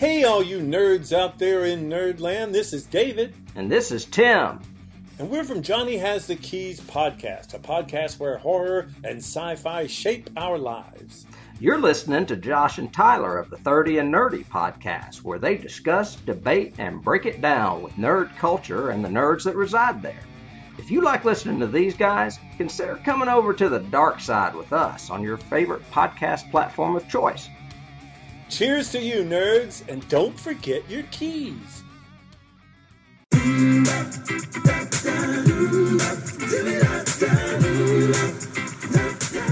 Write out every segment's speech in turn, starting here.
Hey, all you nerds out there in Nerdland, this is David. And this is Tim. And we're from Johnny Has the Keys podcast, a podcast where horror and sci fi shape our lives. You're listening to Josh and Tyler of the 30 and Nerdy podcast, where they discuss, debate, and break it down with nerd culture and the nerds that reside there. If you like listening to these guys, consider coming over to the dark side with us on your favorite podcast platform of choice. Cheers to you, nerds, and don't forget your keys.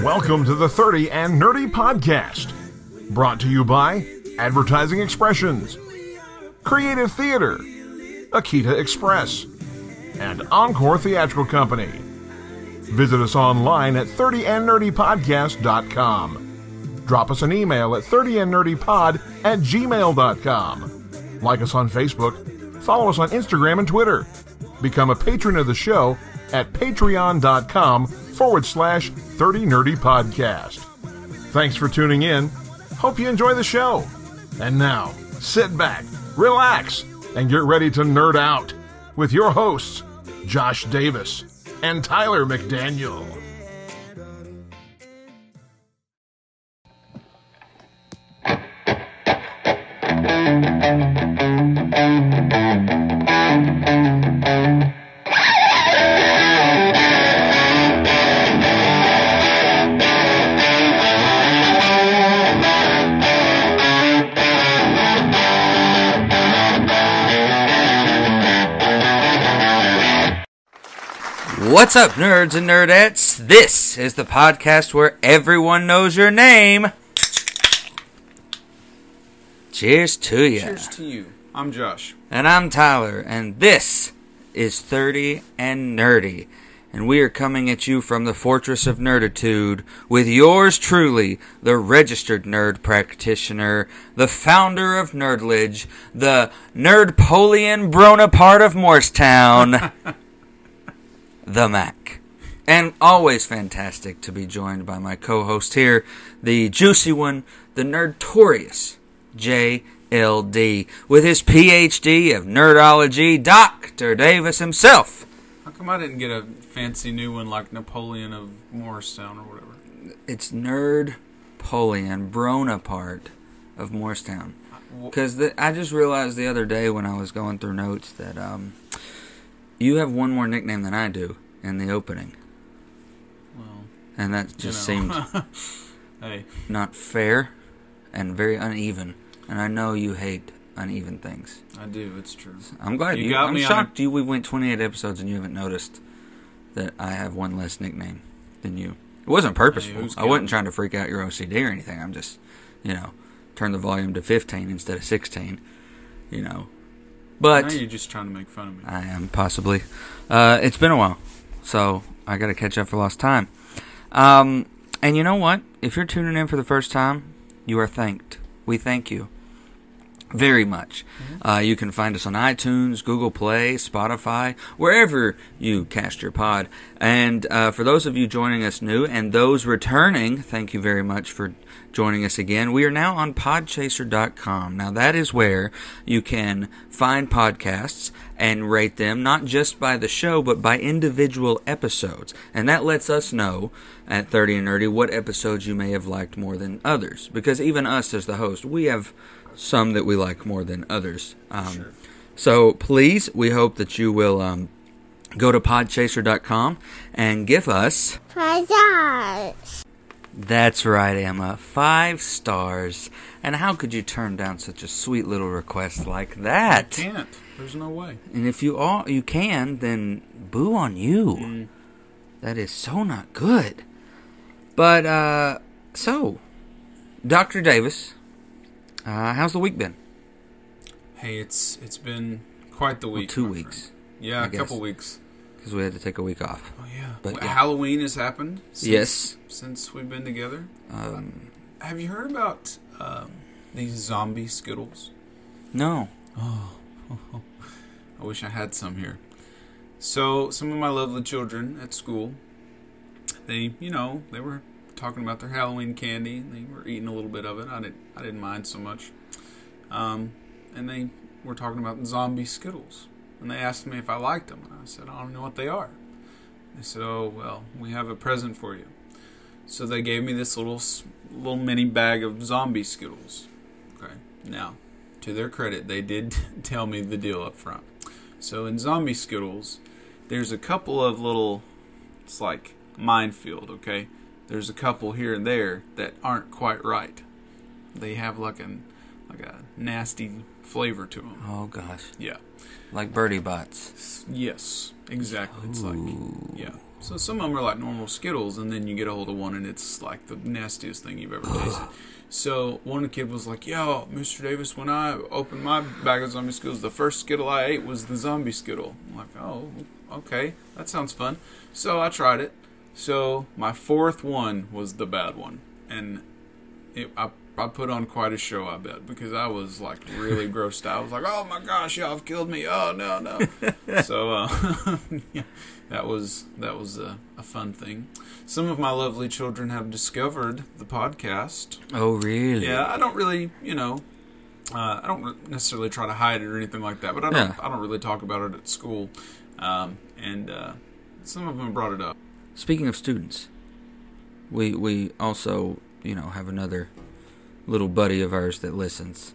Welcome to the 30 and Nerdy Podcast. Brought to you by Advertising Expressions, Creative Theater, Akita Express, and Encore Theatrical Company. Visit us online at 30andnerdypodcast.com. Drop us an email at 30andnerdypod at gmail.com. Like us on Facebook. Follow us on Instagram and Twitter. Become a patron of the show at patreon.com forward slash 30 Nerdy Podcast. Thanks for tuning in. Hope you enjoy the show. And now, sit back, relax, and get ready to nerd out with your hosts, Josh Davis and Tyler McDaniel. What's up, nerds and nerdettes? This is the podcast where everyone knows your name. Cheers to you. Cheers to you. I'm Josh. And I'm Tyler, and this is 30 and Nerdy. And we are coming at you from the Fortress of Nerditude with yours truly, the registered nerd practitioner, the founder of Nerdledge, the Nerdpolian Bonaparte of Morristown, the Mac. And always fantastic to be joined by my co host here, the juicy one, the Nerdtorious JLD, with his PhD of Nerdology, Dr. Davis himself. How come I didn't get a fancy new one like Napoleon of Morristown or whatever? It's Nerd Polian Bonaparte of Morristown. Because I just realized the other day when I was going through notes that um, you have one more nickname than I do in the opening. Well, And that just you seemed hey, not fair and very uneven. And I know you hate uneven things. I do. It's true. I'm glad You you. got I'm me shocked you. We went 28 episodes and you haven't noticed that I have one less nickname than you. It wasn't purposeful. who's I wasn't trying to freak out your OCD or anything. I'm just, you know, turn the volume to 15 instead of 16. You know, but now you're just trying to make fun of me. I am possibly. Uh, it's been a while, so I got to catch up for lost time. Um, and you know what? If you're tuning in for the first time, you are thanked. We thank you very much. Uh, you can find us on iTunes, Google Play, Spotify, wherever you cast your pod. And uh, for those of you joining us new and those returning, thank you very much for joining us again. We are now on podchaser.com. Now, that is where you can find podcasts and rate them, not just by the show, but by individual episodes. And that lets us know at 30 and Nerdy what episodes you may have liked more than others. Because even us as the host, we have some that we like more than others. Um, So please, we hope that you will um, go to podchaser.com and give us. five stars. That's right, Emma. Five stars. And how could you turn down such a sweet little request like that? Can't. There's no way. And if you all you can, then boo on you. Mm. That is so not good. But uh so Dr. Davis, uh how's the week been? Hey, it's it's been quite the Well, week. two weeks. friend. Yeah, I a couple guess. weeks. Because we had to take a week off. Oh yeah. But Well, yeah. Halloween has happened. Since, Yes. Since we've been together. Um Have you heard about um, these zombie Skittles? no. Oh I wish I had some here. So, some of my lovely children at school, they, you know, they were talking about their Halloween candy. And they were eating a little bit of it. I didn't, I didn't mind so much. um, and they were talking about zombie Skittles, and they asked me if I liked them, and I said I don't know what they are. They said, "Oh well, we have a present for you." So they gave me this little little mini bag of zombie Skittles. Okay, now to their credit, they did tell me the deal up front. So in zombie Skittles, there's a couple of little, it's like minefield. Okay, there's a couple here and there that aren't quite right. They have like an like a nasty flavor to them. Oh gosh, Yeah. like Bertie Bott's. Yes, exactly. It's like yeah. So some of them are like normal Skittles, and then you get a hold of one, and it's like the nastiest thing you've ever tasted. So one kid was like, "Yo, Mr. Davis, when I opened my bag of zombie Skittles, the first Skittle I ate was the zombie Skittle." I'm like, "Oh, okay, that sounds fun." So I tried it. So my fourth one was the bad one, and it, I I put on quite a show, I bet, because I was like really grossed out. I was like, "Oh my gosh, y'all have killed me! Oh no, no!" so uh, yeah, that was that was a, a fun thing. Some of my lovely children have discovered the podcast. Oh really? Yeah, I don't really, you know, uh, I don't necessarily try to hide it or anything like that, but I don't Yeah. I don't really talk about it at school. Um, and uh, some of them brought it up. Speaking of students, we we also you know have another little buddy of ours that listens.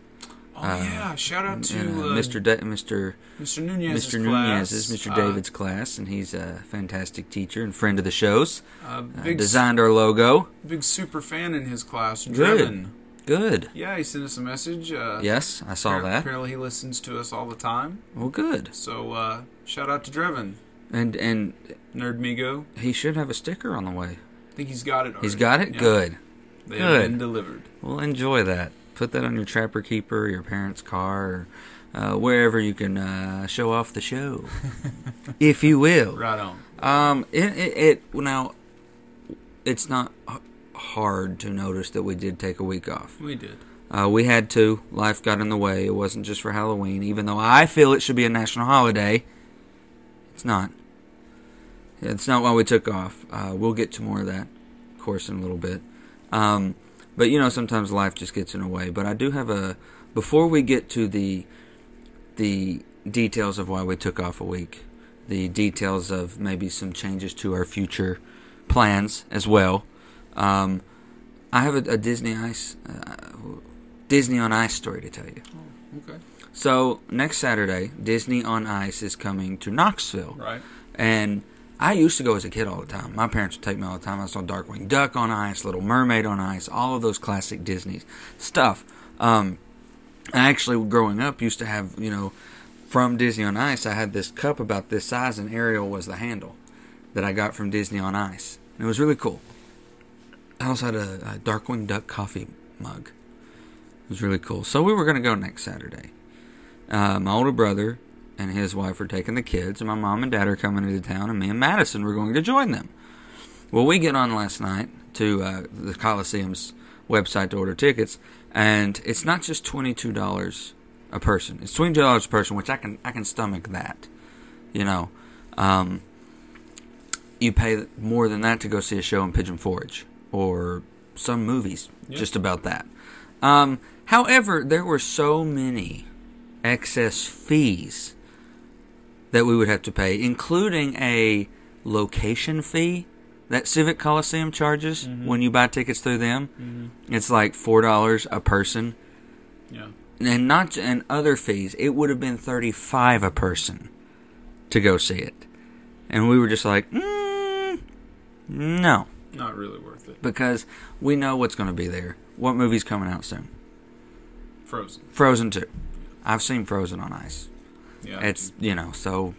Oh Uh, yeah, shout out to and, uh, uh, Mr. Da- Mr. Mr. Nunez. Mr. Nunez is Mr. David's class, and he's a fantastic teacher and friend of the shows. Uh, Uh, big, designed our logo. big super fan in his class, Good. Driven. Good. Yeah, he sent us a message. Uh, Yes, I saw appar- that. Apparently, he listens to us all the time. Well, good. So, uh, shout out to Driven, And and Nerd Migo. he should have a sticker on the way. I think he's got it. Already. He's got it. Yeah. Good. They Good. have been delivered. Well, enjoy that. Put that on your trapper keeper, your parents' car, or uh, wherever you can uh, show off the show, if you will. Right on. Um, it, it, it now, it's not h- hard to notice that we did take a week off. We did. Uh, we had to. Life got in the way. It wasn't just for Halloween, even though I feel it should be a national holiday. It's not. It's not why we took off. Uh, we'll get to more of that, course, in a little bit. Um, but you know, sometimes life just gets in the way. But I do have a. Before we get to the the details of why we took off a week, the details of maybe some changes to our future plans as well. Um, I have a, a Disney Ice, uh, Disney on Ice story to tell you. Okay. So next Saturday, Disney on Ice is coming to Knoxville, Right. and I used to go as a kid all the time. My parents would take me all the time. I saw Darkwing Duck on ice, Little Mermaid on ice, all of those classic Disney stuff. Um, I actually, growing up, used to have you know, from Disney on Ice, I had this cup about this size, and Ariel was the handle that I got from Disney on Ice. And it was really cool. I also had a, a Darkwing Duck coffee mug. It was really cool. So we were going to go next Saturday. Uh, my older brother and his wife are taking the kids, and my mom and dad are coming into town, and me and Madison were going to join them. Well, we get on last night to uh, the Coliseum's website to order tickets, and it's not just twenty two dollars a person. It's twenty two dollars a person, which I can I can stomach that. You know, um, you pay more than that to go see a show in Pigeon Forge or some movies Yeah. just about that. Um, however, there were so many excess fees that we would have to pay, including a location fee that Civic Coliseum charges when you buy tickets through them. It's like four dollars a person, Yeah. and not and other fees. It would have been thirty five a person to go see it, and we were just like, mm, no, Not really worth it. because we know what's going to be there. What movie's coming out soon? Frozen. Frozen two. I've seen Frozen on ice. Yeah. It's you know so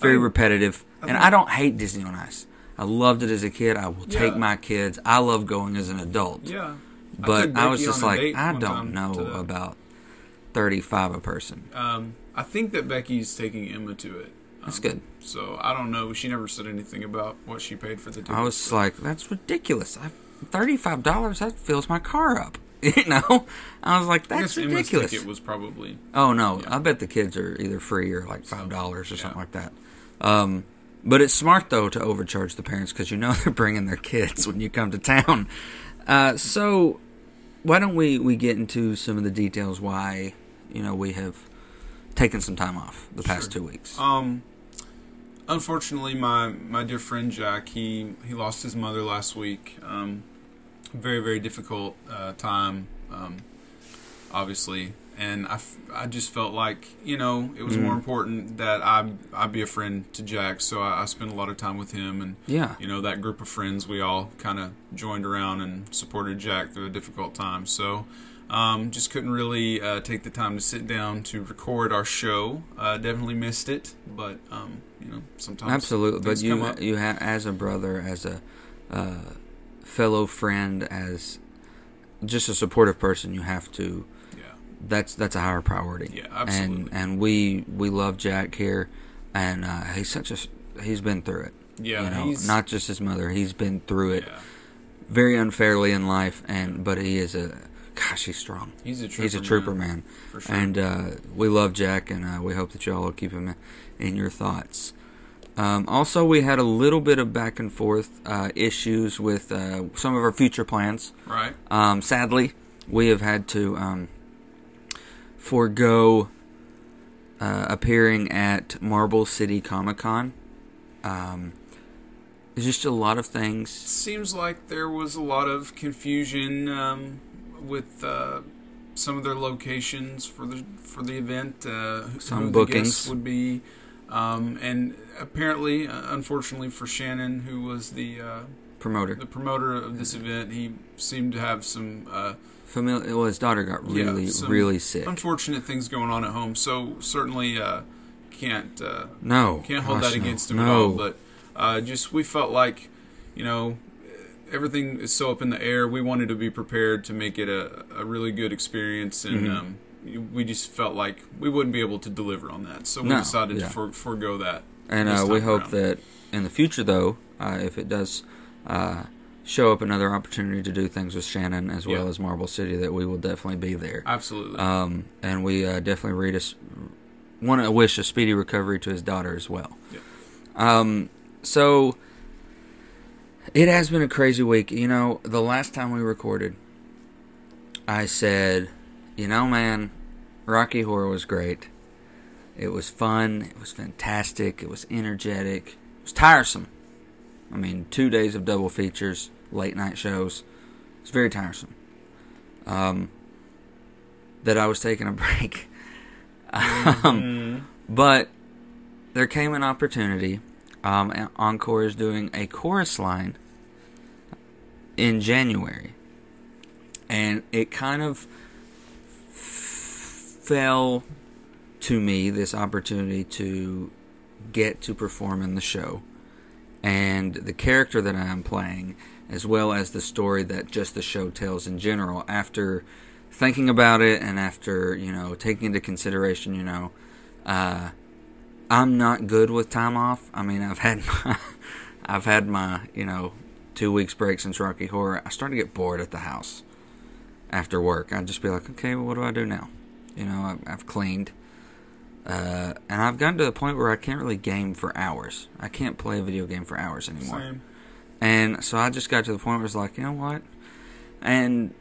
very I- repetitive, I and I don't hate Disney on Ice. I loved it as a kid. I will take my kids. I love going as an adult, yeah. but took I, was just like, I don't know about thirty-five a person. Um, I think that Becky's taking Emma to it. Um, That's good. So I don't know. She never said anything about what she paid for the ticket. I was like, that's ridiculous. I, Thirty-five dollars that fills my car up. You know, I was like, I that's guess ridiculous. ticket was probably Oh no, Yeah. I bet the kids are either free or like five dollars or yeah. something like that. Um, but it's smart though to overcharge the parents because you know they're bringing their kids when you come to town. Uh, so why don't we we get into some of the details why you know we have taken some time off the past Sure. two weeks. Um, unfortunately, my my dear friend Jack, he he lost his mother last week. Um, very very difficult uh, time, um, obviously, and I, f- I just felt like you know it was more important that I I be a friend to Jack, so I, I spent a lot of time with him and. yeah, You know that group of friends, we all kind of joined around and supported Jack through a difficult time. So, um, just couldn't really uh, take the time to sit down to record our show. Uh, definitely missed it, but um, you know sometimes absolutely. But you you ha- as a brother, as a uh, fellow friend, as just a supportive person, you have to. yeah, That's that's a higher priority. Yeah, absolutely. And and we we love Jack here, and uh, he's such a he's been through it. yeah, you know, he's not just his mother. He's been through it yeah, very unfairly in life, and but he is a gosh, he's strong. he's a trooper. he's a trooper, man. for sure. And uh, we love Jack, and uh, we hope that y'all will keep him in your thoughts. Um, also, we had a little bit of back and forth uh, issues with uh, some of our future plans. right, Um, sadly, we have had to um, forego uh, appearing at Marble City Comic Con. Um, there's just a lot of things. seems like there was a lot of confusion um, with uh, some of their locations for the for the event. Uh, Some who bookings. would be, um, and apparently, uh, unfortunately for Shannon, who was the uh, Promoter. the promoter of this event, he seemed to have some uh, Familiar, well, his daughter got Yeah, really, some really sick. unfortunate things going on at home. So certainly uh, can't. Uh, No, can't hold gosh, that no. against him no. at all. But uh, just we felt like, you know, everything is so up in the air. We wanted to be prepared to make it a, a really good experience, and Mm-hmm. um, we just felt like we wouldn't be able to deliver on that. So we No, decided yeah. to for, forego that. And uh, we hope around. that in the future, though, uh, if it does uh, show up another opportunity to do things with Shannon as well Yeah. as Marble City, that we will definitely be there. Absolutely. Um, and we uh, definitely read us want to wish a speedy recovery to his daughter as well. Yeah. Um, so it has been a crazy week. You know, the last time we recorded, I said, you know, man, Rocky Horror was great. It was fun. It was fantastic. It was energetic. It was tiresome. I mean, two days of double features, late night shows. It's very tiresome. Um, that I was taking a break. um, but there came an opportunity. Um, Encore is doing a chorus line in January, and it kind of fell to me this opportunity to get to perform in the show, and the character that I am playing, as well as the story that just the show tells in general. After thinking about it, and after you know taking into consideration, you know. Uh, I'm not good with time off. I mean, I've had my, I've had my, you know, two weeks break since Rocky Horror. I started to get bored at the house after work. I'd just be like, okay, well, what do I do now? You know, I've, cleaned, uh, and I've gotten to the point where I can't really game for hours. I can't play a video game for hours anymore. Same. And so I just got to the point where it's like, you know what? And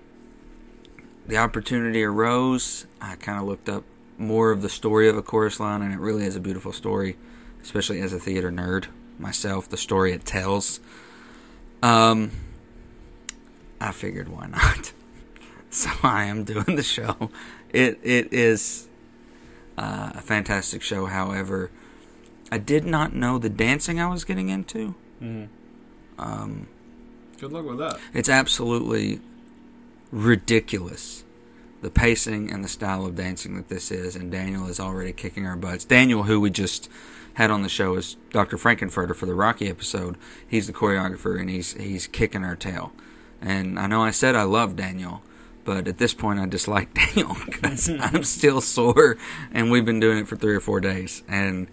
the opportunity arose. I kind of looked up more of the story of a chorus line, and it really is a beautiful story, especially as a theater nerd myself. The story it tells. Um, I figured why not. So I am doing the show. It it is uh, a fantastic show. However, I did not know the dancing I was getting into. Mhm. Um, Good luck with that. it's absolutely ridiculous. The pacing and the style of dancing that this is, and Daniel is already kicking our butts. Daniel, who we just had on the show, is Dr. Frank-N-Furter for the Rocky episode. He's the choreographer, and he's he's kicking our tail. And I know I said I love Daniel, but at this point I dislike Daniel because I'm still sore, and we've been doing it for three or four days. And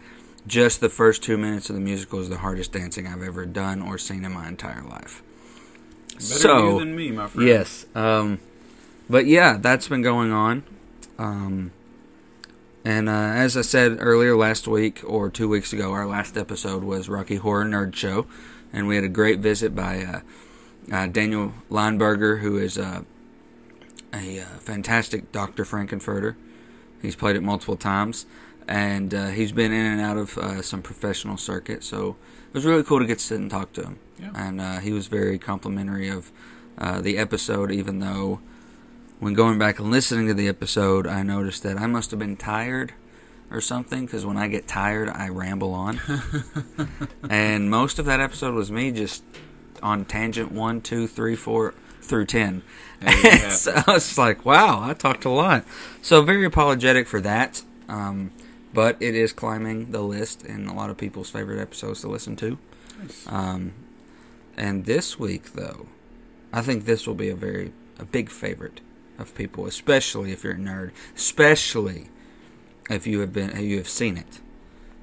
just the first two minutes of the musical is the hardest dancing I've ever done or seen in my entire life. Better so you than me, my friend. Yes. Um, but yeah, that's been going on. Um, and uh, as I said earlier last week or two weeks ago, our last episode was Rocky Horror Nerd Show, and we had a great visit by uh, uh, Daniel Lineberger, who is uh, a uh, fantastic Dr. Frank-N-Furter. He's played it multiple times, and uh, he's been in and out of uh, some professional circuit. So it was really cool to get to sit and talk to him. Yeah. And uh, he was very complimentary of uh, the episode, even though when going back and listening to the episode, I noticed that I must have been tired or something because when I get tired, I ramble on. and most of that episode was me just on tangent one, two, three, four through ten. Hey, so I was like, wow, I talked a lot. So very apologetic for that. Um, but it is climbing the list in a lot of people's favorite episodes to listen to. Um, and this week, though, I think this will be a very a big favorite of people, especially if you're a nerd, especially if you have been you have seen it.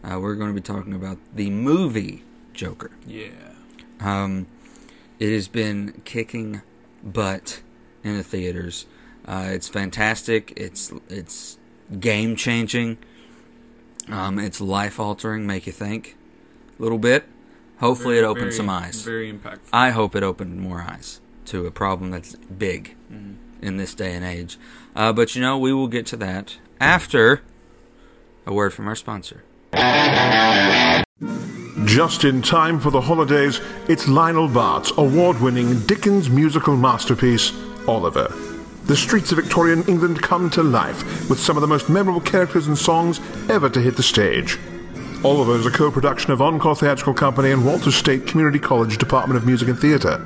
Uh, we're going to be talking about the movie Joker. Yeah. Um, it has been kicking butt in the theaters. Uh, it's fantastic. It's it's game changing. Um, it's life altering. Make you think a little bit. Hopefully, Very, it opens very- some eyes. Very impactful. I hope it opened more eyes to a problem that's big Mhm. in this day and age. Uh, but you know, we will get to that after a word from our sponsor. Just in time for the holidays, it's Lionel Bart's award winning Dickens musical masterpiece, Oliver. The streets of Victorian England come to life with some of the most memorable characters and songs ever to hit the stage. Oliver is a co production of Encore Theatrical Company and Walters State Community College Department of Music and Theatre.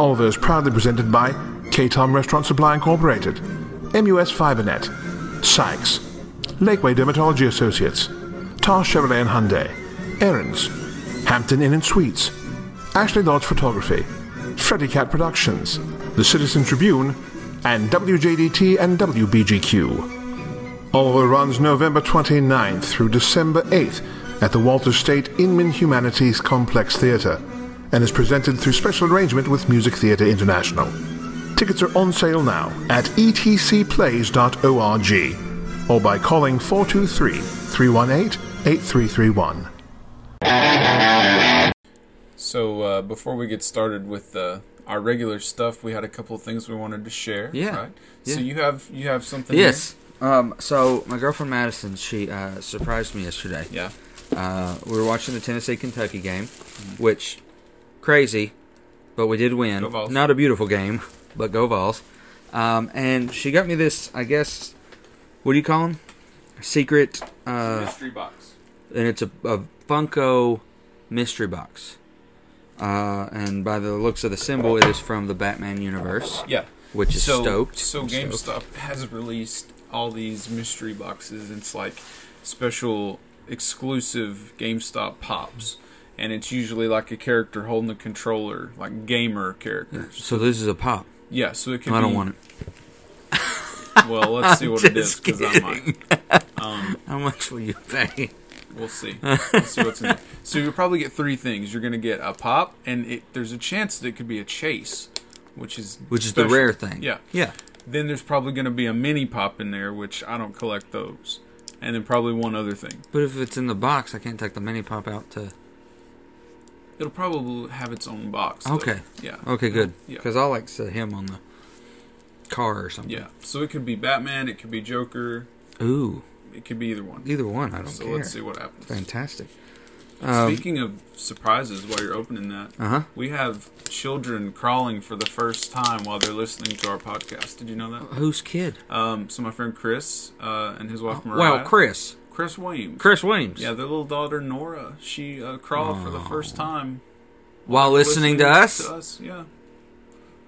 Oliver is proudly presented by K-Tom Restaurant Supply Incorporated, MUS FiberNet, Sykes, Lakeway Dermatology Associates, Tar Chevrolet and Hyundai, Aaron's, Hampton Inn and Suites, Ashley Lodge Photography, Freddy Cat Productions, The Citizen Tribune, and WJDT and WBGQ. Oliver runs November 29th through December 8th at the Walters State Inman Humanities Complex Theatre and is presented through special arrangement with Music Theatre International. Tickets are on sale now at etcplays.org or by calling 423 318 8331. So uh, before we get started with uh, our regular stuff, we had a couple of things we wanted to share. Yeah. Right? So you have you have something. Yes. Um, so my girlfriend Madison, she uh, surprised me yesterday. here? Uh, we were watching the Tennessee Kentucky game, which crazy, but we did win. Not a beautiful game, but go Vols. Um, and she got me this, I guess, what do you call them? Secret, uh, Mystery box. and it's a, a Funko mystery box. Uh, and by the looks of the symbol, it is from the Batman universe, Yeah. which is so, stoked. So I'm stoked. GameStop has released all these mystery boxes. It's like special exclusive GameStop pops. And it's usually like a character holding a controller, like gamer characters. So this is a pop. Yeah, so it can. I be. don't want it. Well, let's see what it is because I might. Um, How much will you pay? We'll see. We'll see what's in there. So you'll probably get three things. You're going to get a pop, and it, there's a chance that it could be a chase, which is Which is the rare thing. Yeah. Yeah. Then there's probably going to be a mini pop in there, which I don't collect those, and then probably one other thing. But if it's in the box, I can't take the mini pop out to. It'll probably have its own box. though. Okay. Yeah. Okay, good. Yeah. Because I like to him on the car or something. Yeah. So it could be Batman. It could be Joker. Ooh, It could be either one. either one. I don't so care. let's see what happens. Fantastic. Um, Speaking of surprises, while you're opening that, uh huh. we have children crawling for the first time while they're listening to our podcast. Did you know that? Who's kid? Um, so my friend Chris uh, and his wife Mariah. Well, Chris. Chris Williams. Chris Williams. Yeah, their little daughter Nora. She uh, crawled for the first time While listening, to us. To us, yeah.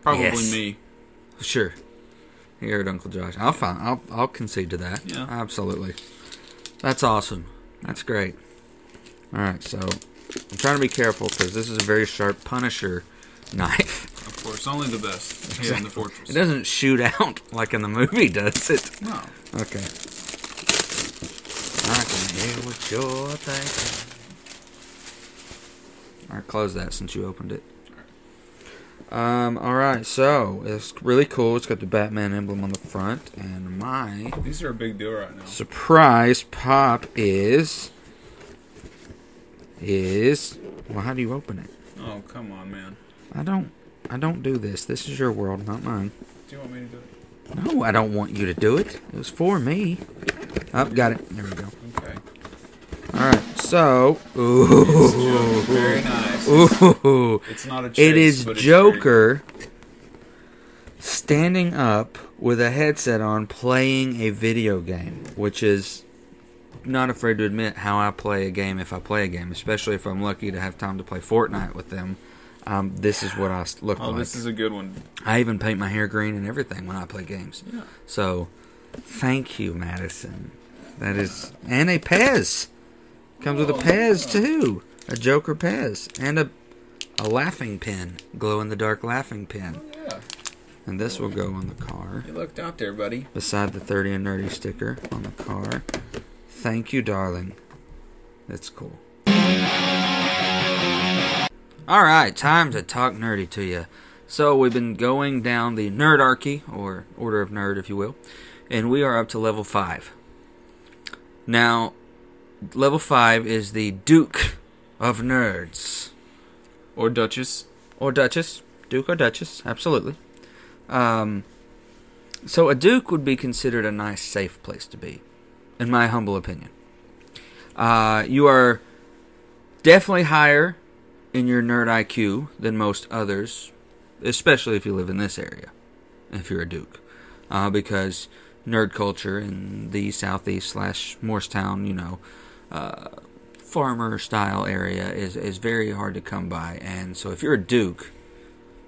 Probably Yes. me. Sure. You heard Uncle Josh. I'll find. I'll. I'll concede to that. Yeah. Absolutely. That's awesome. That's great. All right. So I'm trying to be careful because this is a very sharp Punisher knife. Of course, only the best. Here in the fortress. It doesn't shoot out like in the movie, does it? No. Okay. I can hear what you're thinking. Alright, close that since you opened it. Um, alright, so it's really cool. It's got the Batman emblem on the front, and my These are a big deal right now. surprise pop is. Is. Well, how do you open it? Oh, come on, man. I don't. I don't do this. This is your world, not mine. Do you want me to do it? No, I don't want you to do it. It was for me. Oh, got it. There we go. Okay. All right. So, ooh, Very nice. It's, ooh, it's not a chase, it is it's Joker standing up with a headset on, playing a video game, which is not afraid to admit how I play a game if I play a game, especially if I'm lucky to have time to play Fortnite with them. Um, this is what I look like. Oh, like. this is a good one. I even paint my hair green and everything when I play games. Yeah. So, thank you, Madison. That is, and a Pez comes with a Pez too, a Joker Pez, and a a laughing pin, glow in the dark laughing pin. Oh, yeah. And this will go on the car You looked out there, buddy. beside the 30 and nerdy sticker on the car. Thank you, darling. That's cool. All right, time to talk nerdy to you. So we've been going down the nerdarchy, or order of nerd, if you will, and we are up to level five. Now, level five is the Duke of Nerds, Or Duchess. or Duchess, Duke or Duchess, absolutely. Um, so a Duke would be considered a nice, safe place to be, in my humble opinion. Uh, you are definitely higher in your nerd IQ than most others, especially if you live in this area, if you're a Duke. Uh, because nerd culture in the southeast slash Morristown, you know, uh, farmer style area is, is very hard to come by. And so if you're a Duke,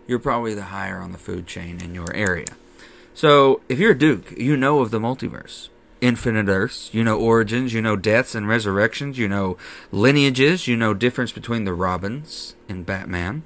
you're probably the higher on the food chain in your area. So if you're a Duke, you know of the multiverse. Infinite Earths, you know origins, you know deaths and resurrections, you know lineages, you know difference between the Robins and Batman.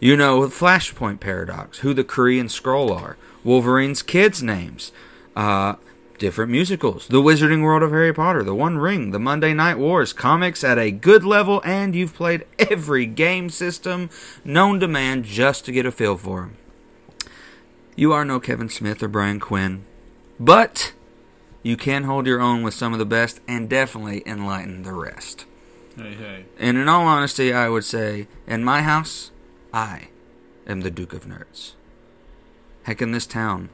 You know the Flashpoint paradox, who the Kree and Skrull are, Wolverine's kids' names, uh, different musicals, the Wizarding World of Harry Potter, the One Ring, the Monday Night Wars, comics at a good level, and you've played every game system known to man just to get a feel for them. You are no Kevin Smith or Brian Quinn, but you can hold your own with some of the best and definitely enlighten the rest. Hey, hey. And in all honesty, I would say, in my house, I am the Duke of Nerds. Heck, in this town,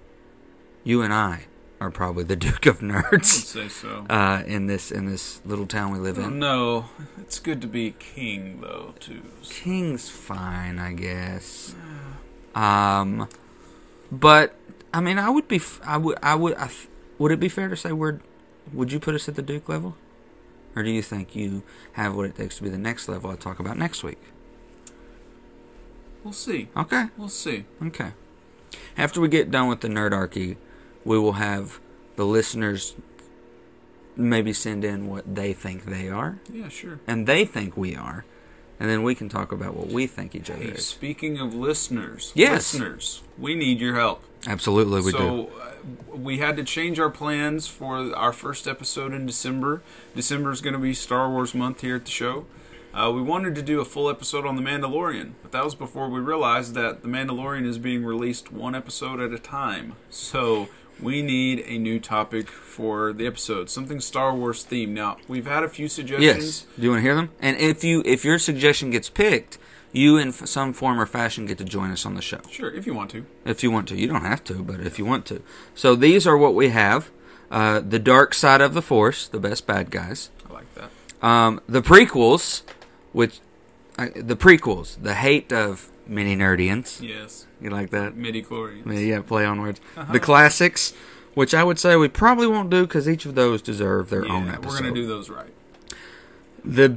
you and I are probably the Duke of I'd Nerds. say so. Uh, in this in this little town we live in. no, it's good to be king though too. King's fine, I guess. Um, but I mean, I would be, f- I would, I would, I f- would it be fair to say we're, would you put us at the Duke level, or do you think you have what it takes to be the next level? I talk about next week. We'll see. Okay, We'll see. okay. After we get done with the nerdarchy, we will have the listeners maybe send in what they think they are, Yeah, sure. and they think we are, and then we can talk about what we think each other Hey, is. speaking of listeners, Yes. listeners, we need your help. Absolutely, we do. so uh, we had to change our plans for our first episode in December. December is going to be Star Wars month here at the show. Uh, we wanted to do a full episode on The Mandalorian, but that was before we realized that The Mandalorian is being released one episode at a time. So we need a new topic for the episode, something Star Wars themed. Now we've had a few suggestions. Yes. Do you want to hear them? And if you if your suggestion gets picked, you in f- some form or fashion get to join us on the show Sure, if you want to. if you want to. You don't have to, but if you want to. So these are what we have: uh, the dark side of the Force, the best bad guys. I like that. Um, the prequels, which uh, the prequels, the hate of many nerdians. Yes, You like that? midi chlorians. Yeah, yeah, play on words. The classics, which I would say we probably won't do because each of those deserve their own episode. we're gonna do those right. the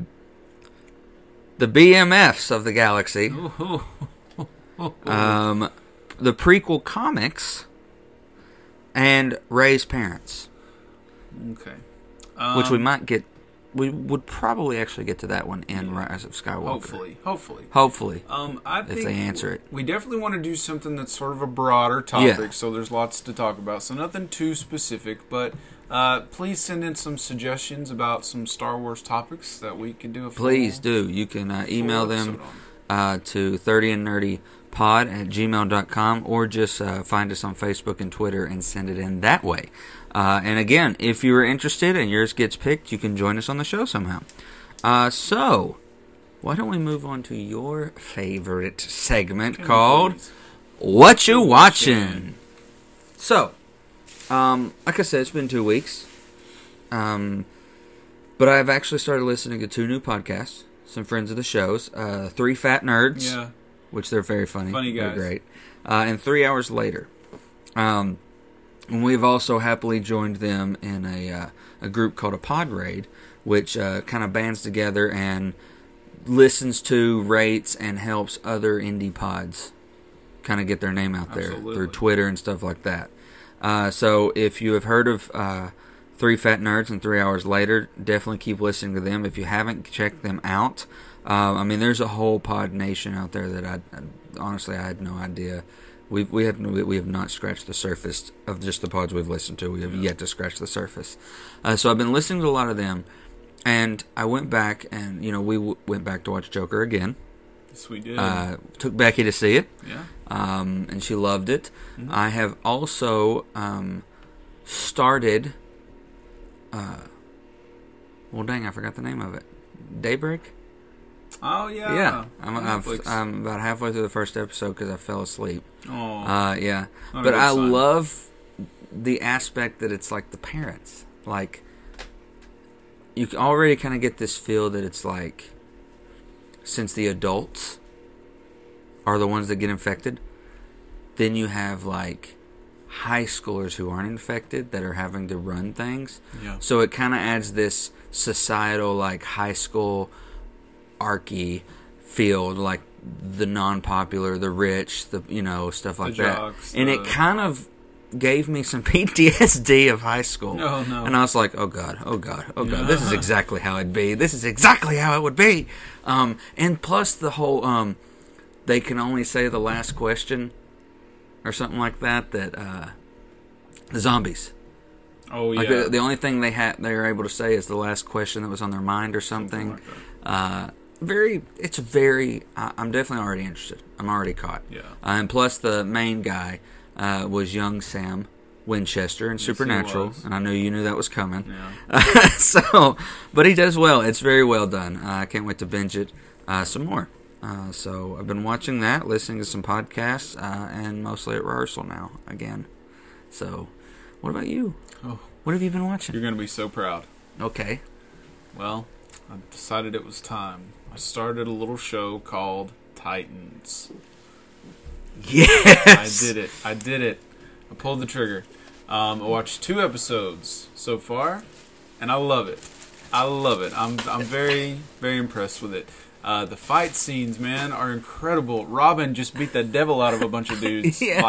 the BMFs of the galaxy. Um, the prequel comics, and Rey's parents, okay. which we Um, might get. We would probably actually get to that one in Rise of Skywalker. hopefully, hopefully. Hopefully. Um, I If think they answer it. we definitely want to do something that's sort of a broader topic. Yeah. So there's lots to talk about. So nothing too specific, but uh, please send in some suggestions about some Star Wars topics that we could do. A full, Please do. You can uh, email them on. Uh, to 30 and nerdy pod at gmail.com or just uh, find us on Facebook and Twitter and send it in that way. Uh, and again, if you are interested and yours gets picked, you can join us on the show somehow. Uh, so, why don't we move on to your favorite segment called please? What You Watchin'? Watchin'? So, Um, like I said, it's been two weeks. Um, but I've actually started listening to two new podcasts. Some friends of the shows, uh, Three Fat Nerds, Yeah. which they're very funny. Funny They're great. Uh, and Three Hours Later. Um, and we've also happily joined them in a uh, a group called a Pod Raid, which uh, kind of bands together and listens to, rates, and helps other indie pods kind of get their name out there Absolutely. through Twitter and stuff like that. Uh, so if you have heard of uh, Three Fat Nerds and Three Hours Later, definitely keep listening to them. If you haven't checked them out, uh, I mean, there's a whole pod nation out there that I honestly I had no idea. We we have we we have not scratched the surface of just the pods we've listened to. We have yet to scratch the surface. Uh, so I've been listening to a lot of them, and I went back and you know we w- went back to watch Joker again. Yes, we did. Uh, took Becky to see it yeah. um, and she loved it. Mm-hmm. I have also um, started. Uh, well, dang, I forgot the name of it. Daybreak. Oh yeah. yeah, I'm, I've, I'm about halfway through the first episode because I fell asleep. oh. Uh, yeah, Not but I sign. love the aspect that it's like the parents. Like you already kind of get this feel that it's like since the adults are the ones that get infected, then you have like high schoolers who aren't infected that are having to run things. yeah. So it kind of adds this societal, like high school archy feel, like the non-popular, the rich, the you know stuff like that. jocks, and it kind of gave me some PTSD of high school. No, no. And I was like, oh god, oh god, oh god, this is exactly how it'd be. This is exactly how it would be. Um, and plus the whole, um, they can only say the last question or something like that. That uh, the zombies. Oh yeah. Like the, the only thing they had they were able to say is the last question that was on their mind or something. like uh, very, it's very. I, I'm definitely already interested. I'm already caught. Yeah. Uh, and plus, the main guy uh, was young Sam Winchester in he Supernatural, and I knew you knew that was coming. Yeah. so, but he does well. It's very well done. Uh, I can't wait to binge it uh, some more. Uh, so I've been watching that, listening to some podcasts, uh, and mostly at rehearsal now again. So, what about you? Oh. What have you been watching? You're gonna be so proud. Okay. Well, I decided it was time. I started a little show called Titans. Yes. I did it. I did it. I pulled the trigger. Um, I watched two episodes so far, and I love it. I love it. I'm I'm very very impressed with it. Uh, the fight scenes, man, are incredible. Robin just beat the devil out of a bunch of dudes. Yes.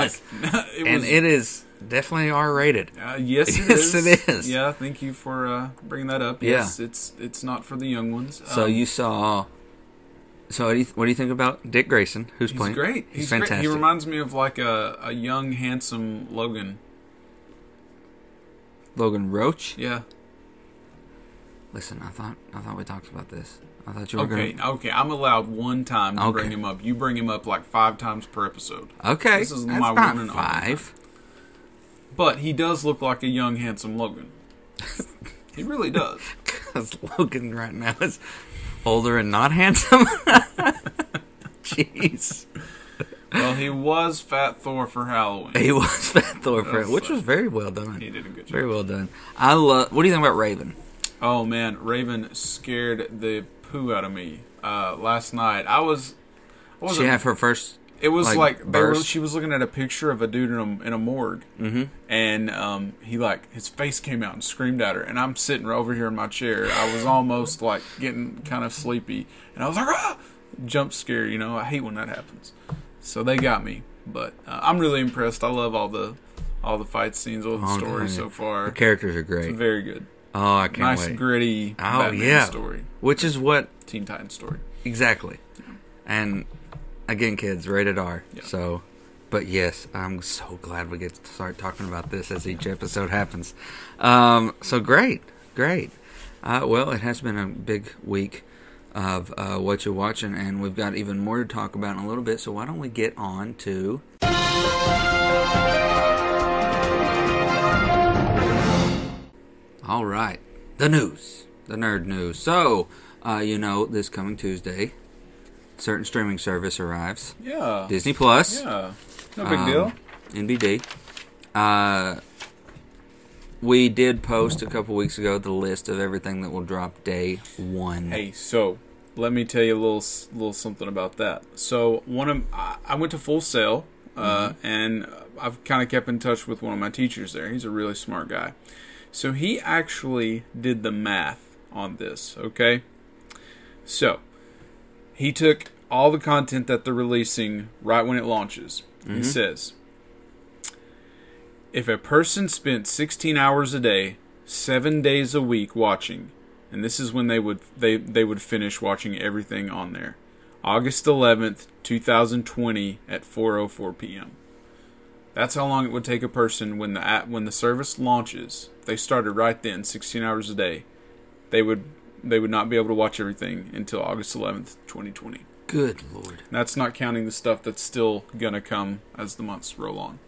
Like, it and was, it is definitely R-rated. uh, yes, it Yes, is. it is. Yeah, thank you for uh, bringing that up. Yeah. It's it's not for the young ones. So Um, you saw. So what do you, what do you think about Dick Grayson? Who's He's playing? great. He's, He's, fantastic. Great. He reminds me of like a, a young, handsome Logan. Logan Roach. Yeah. Listen, I thought I thought we talked about this. I thought you were Okay. gonna. Okay. I'm allowed one time to Okay. bring him up. You bring him up like five times per episode. Okay, This is that's my one and only five. But he does look like a young, handsome Logan. he really does. Because Logan right now is older and not handsome. Jeez, Well, he was Fat Thor for Halloween. he was Fat Thor, for which like- was very well done. He did a good job. Very well done. I love. What do you think about Raven? Oh man, Raven scared the poo out of me uh, last night. I was. I She have her first. It was like, like, were, she was looking at a picture of a dude in a in a morgue, Mhm. and um, he like his face came out and screamed at her, and I'm sitting over here in my chair. I was almost like getting kind of sleepy, and I was like, ah! jump scare. You know, I hate when that happens. So they got me, but uh, I'm really impressed. I love all the all the fight scenes, all the Oh, stories so far. The characters are It's great. very good, Oh, I can't nice wait. gritty Oh, Batman yeah. story, Which is what Teen Titans story. Exactly. And again, kids, rated R. Yeah. So, but yes, I'm so glad we get to start talking about this as each episode happens. Um, so great, great. Uh, well, it has been a big week of uh, what you're watching, and we've got even more to talk about in a little bit. So why don't we get on to? All right, the news, the nerd news. So, uh, you know, this coming Tuesday, certain streaming service arrives. Yeah, Disney Plus. yeah, no big um, deal. NBD. Uh, we did post a couple weeks ago the list of everything that will drop day one. Hey, so let me tell you a little little something about that. So one of I went to Full Sail, uh, and I've kind of kept in touch with one of my teachers there. He's a really smart guy. So he actually did the math on this. Okay, so he took all the content that they're releasing right when it launches. He mm-hmm. says, if a person spent 16 hours a day, seven days a week watching, and this is when they would they they would finish watching everything on there, August 11th, 2020 at 4:04 p.m. That's how long it would take a person when the app, when the service launches. They started right then, 16 hours a day. They would they would not be able to watch everything until August 11th, 2020. Good lord. That's not counting the stuff that's still gonna come as the months roll on.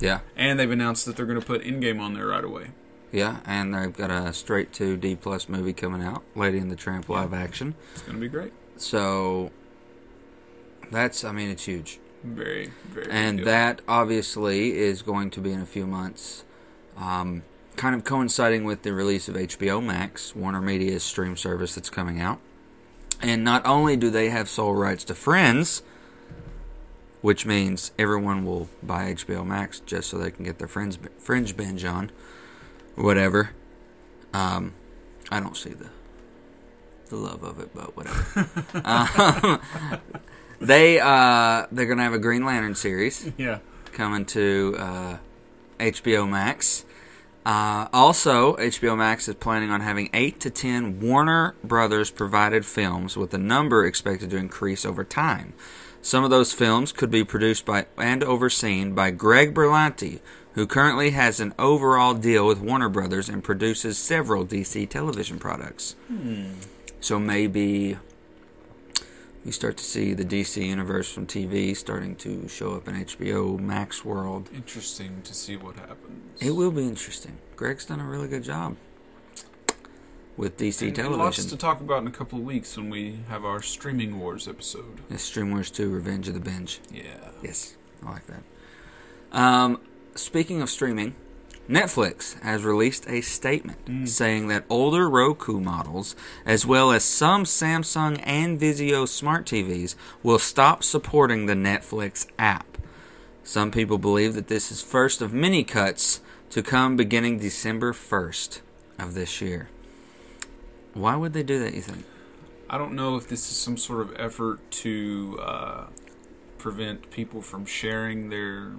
Yeah, And they've announced that they're gonna put Endgame on there right away. yeah, and they've got a straight to D plus movie coming out, Lady and the Tramp live action. It's gonna be great. So that's, I mean, it's huge. Very, very. and that obviously is going to be in a few months, um, kind of coinciding with the release of HBO Max, Warner Media's stream service that's coming out. And not only do they have sole rights to Friends, which means everyone will buy HBO Max just so they can get their Friends Fringe binge on, whatever. Um, I don't see the the love of it, but whatever. um, they uh, they're gonna have a Green Lantern series yeah, coming to uh, HBO Max. Uh, also, HBO Max is planning on having eight to ten Warner Brothers provided films, with the number expected to increase over time. Some of those films could be produced by and overseen by Greg Berlanti, who currently has an overall deal with Warner Brothers and produces several DC television products. So maybe we start to see the DC universe from TV starting to show up in HBO Max world. interesting to see what happens. It will be interesting. Greg's done a really good job with DC And- and lots to talk about in a couple of weeks when we have our streaming wars episode. Yes, Stream Wars 2 Revenge of the Binge. Yeah. Yes, I like that. Um, speaking of streaming, Netflix has released a statement saying that older Roku models, as well as some Samsung and Vizio smart TVs, will stop supporting the Netflix app. Some people believe that this is first of many cuts to come beginning December 1st of this year. Why would they do that, you think? I don't know if this is some sort of effort to uh, prevent people from sharing their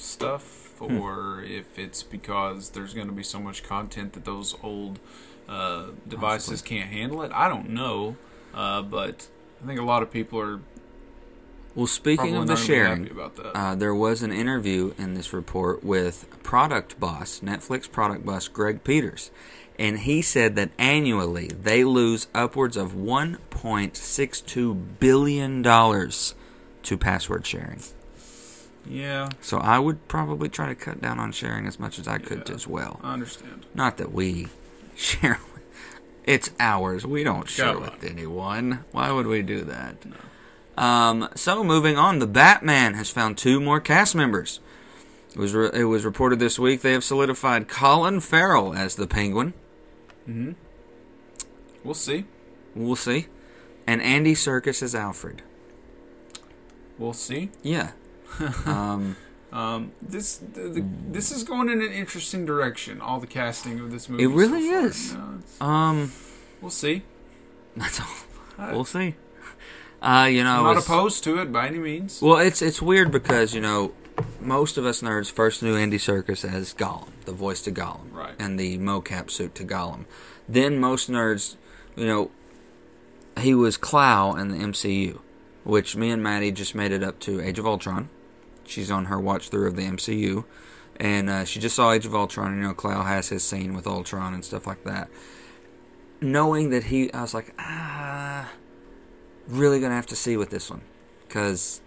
stuff, Hmm. or if it's because there's going to be so much content that those old uh, devices can't handle it. I don't know, uh, but I think a lot of people are Well, speaking of the sharing, about that. Uh, there was an interview in this report with product boss, Netflix product boss Greg Peters, and he said that annually they lose upwards of 1.62 billion dollars to password sharing. Yeah, So I would probably try to cut down on sharing as much as I could Yeah. as well. I understand. Not that we share. It's ours. We don't share with anyone. Why would we do that? Um, so moving on, the Batman has found two more cast members. It was re- it was reported this week they have solidified Colin Farrell as the Penguin. Hmm. We'll see. We'll see, and Andy Serkis as Alfred. We'll see. Yeah. um, Um, this the, the, this is going in an interesting direction. All the casting of this movie. It really so is. Um, we'll see. that's all. We'll see. Uh, you know, I'm not opposed to it by any means. Well, it's it's weird because you know most of us nerds first knew Andy Serkis as Gollum, the voice to Gollum, Right. and the mocap suit to Gollum. Then most nerds, you know, he was Klaue in the MCU, which me and Maddie just made it up to Age of Ultron. She's on her watch through of the MCU, and uh, she just saw Age of Ultron. You know, Klaue has his scene with Ultron and stuff like that. Knowing that he, I was like, ah, really gonna have to see with this one, because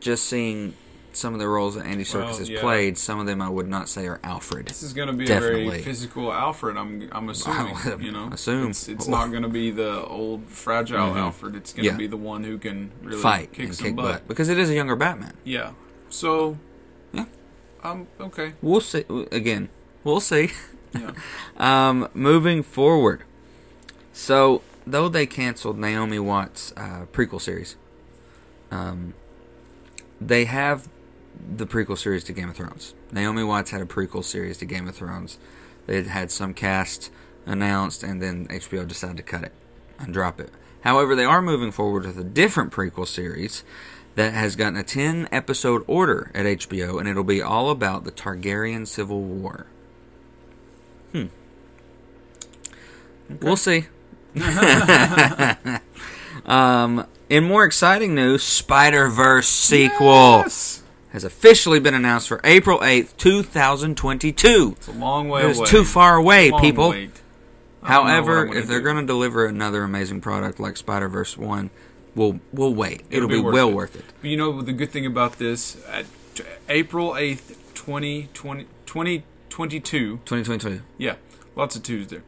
just seeing some of the roles that Andy Serkis Well, has yeah. played, some of them I would not say are Alfred. This is going to be a Definitely. very physical Alfred. I'm I'm assuming. Wow, you know, assume. it's, it's not going to be the old fragile Mhm. Alfred. It's going to Yeah. be the one who can really Fight kick and some kick butt. butt because it is a younger Batman. Yeah. So. Yeah. Um. Okay. We'll see. Again, We'll see. Yeah. Um, moving forward, so though they canceled Naomi Watts' uh, prequel series, um, they have the prequel series to Game of Thrones. Naomi Watts had a prequel series to Game of Thrones. They had had some cast announced, and then HBO decided to cut it and drop it. However, they are moving forward with a different prequel series that has gotten a 10 episode order at HBO, and it'll be all about the Targaryen Civil War. Hmm. We'll see. um, in more exciting news, Spider Verse sequel Yes! has officially been announced for April 8th, 2022. It's a long way It was away. too far away, people. wait. I don't know what However, if they're going to deliver another amazing product like Spider Verse 1, we'll, we'll wait. It'll, be be, worth well it. worth it. But you know the good thing about this, at t- April 8th, 2020, 2022, 2022. yeah, lots of twos there.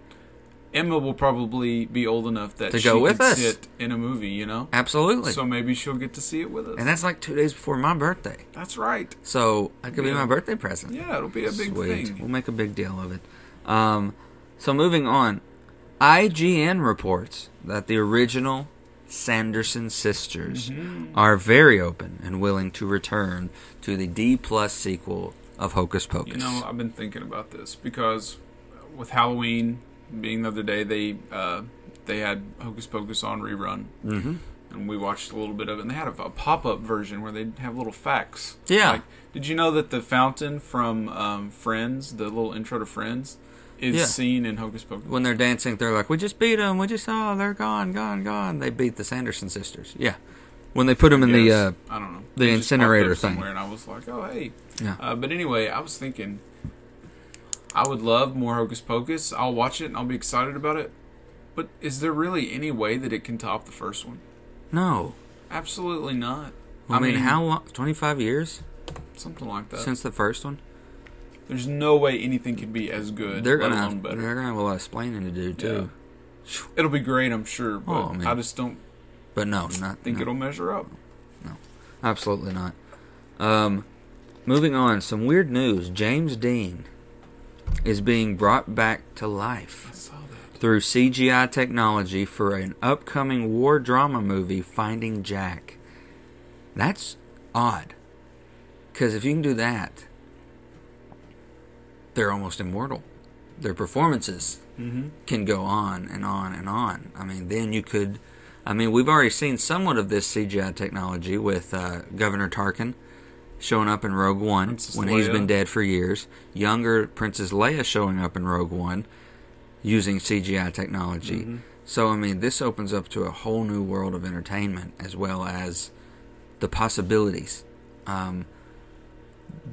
Emma will probably be old enough that To she go with can us. sit in a movie, you know? Absolutely. So maybe she'll get to see it with us. and that's like two days before my birthday. That's right. So that could be my birthday present. Yeah, it'll be a big Sweet. thing. We'll make a big deal of it. Um, so moving on, IGN reports that the original Sanderson sisters Mm-hmm. are very open and willing to return to the D plus sequel of Hocus Pocus. You know, I've been thinking about this because with Halloween being the other day, they uh, they had Hocus Pocus on rerun, mm-hmm. and we watched a little bit of it. And they had a, a pop up version where they'd have little facts. Yeah. Like, did you know that the fountain from um, Friends, the little intro to Friends, is Yeah. seen in Hocus Pocus? when they're dancing, they're like, "We just beat them. We just oh, they're gone, gone, gone." They beat the Sanderson sisters. Yeah, when they put them in the uh, I don't know the popped incinerator thing. and I was like, oh hey. Yeah. Uh, but anyway, I was thinking, I would love more Hocus Pocus. I'll watch it and I'll be excited about it. But is there really any way that it can top the first one? no. Absolutely not. I, mean, how long? Twenty five years something like that? since the first one. There's no way anything could be as good. They're gonna have, better. they're gonna have a lot of explaining to do too. It'll be great, I'm sure, but Oh. I just don't But no, not think no. it'll measure up. No, absolutely not. Um, moving on, some weird news. James Dean is being brought back to life I saw that. through CGI technology for an upcoming war drama movie, Finding Jack. That's odd. Because if you can do that, they're almost immortal. Their performances Mm-hmm. can go on and on and on. I mean, then you could. I mean, we've already seen somewhat of this CGI technology with uh, Governor Tarkin showing up in Rogue One Princess when he's been dead for years. Younger Princess Leia showing up in Rogue One using CGI technology. Mm-hmm. So, I mean, this opens up to a whole new world of entertainment as well as the possibilities. Um,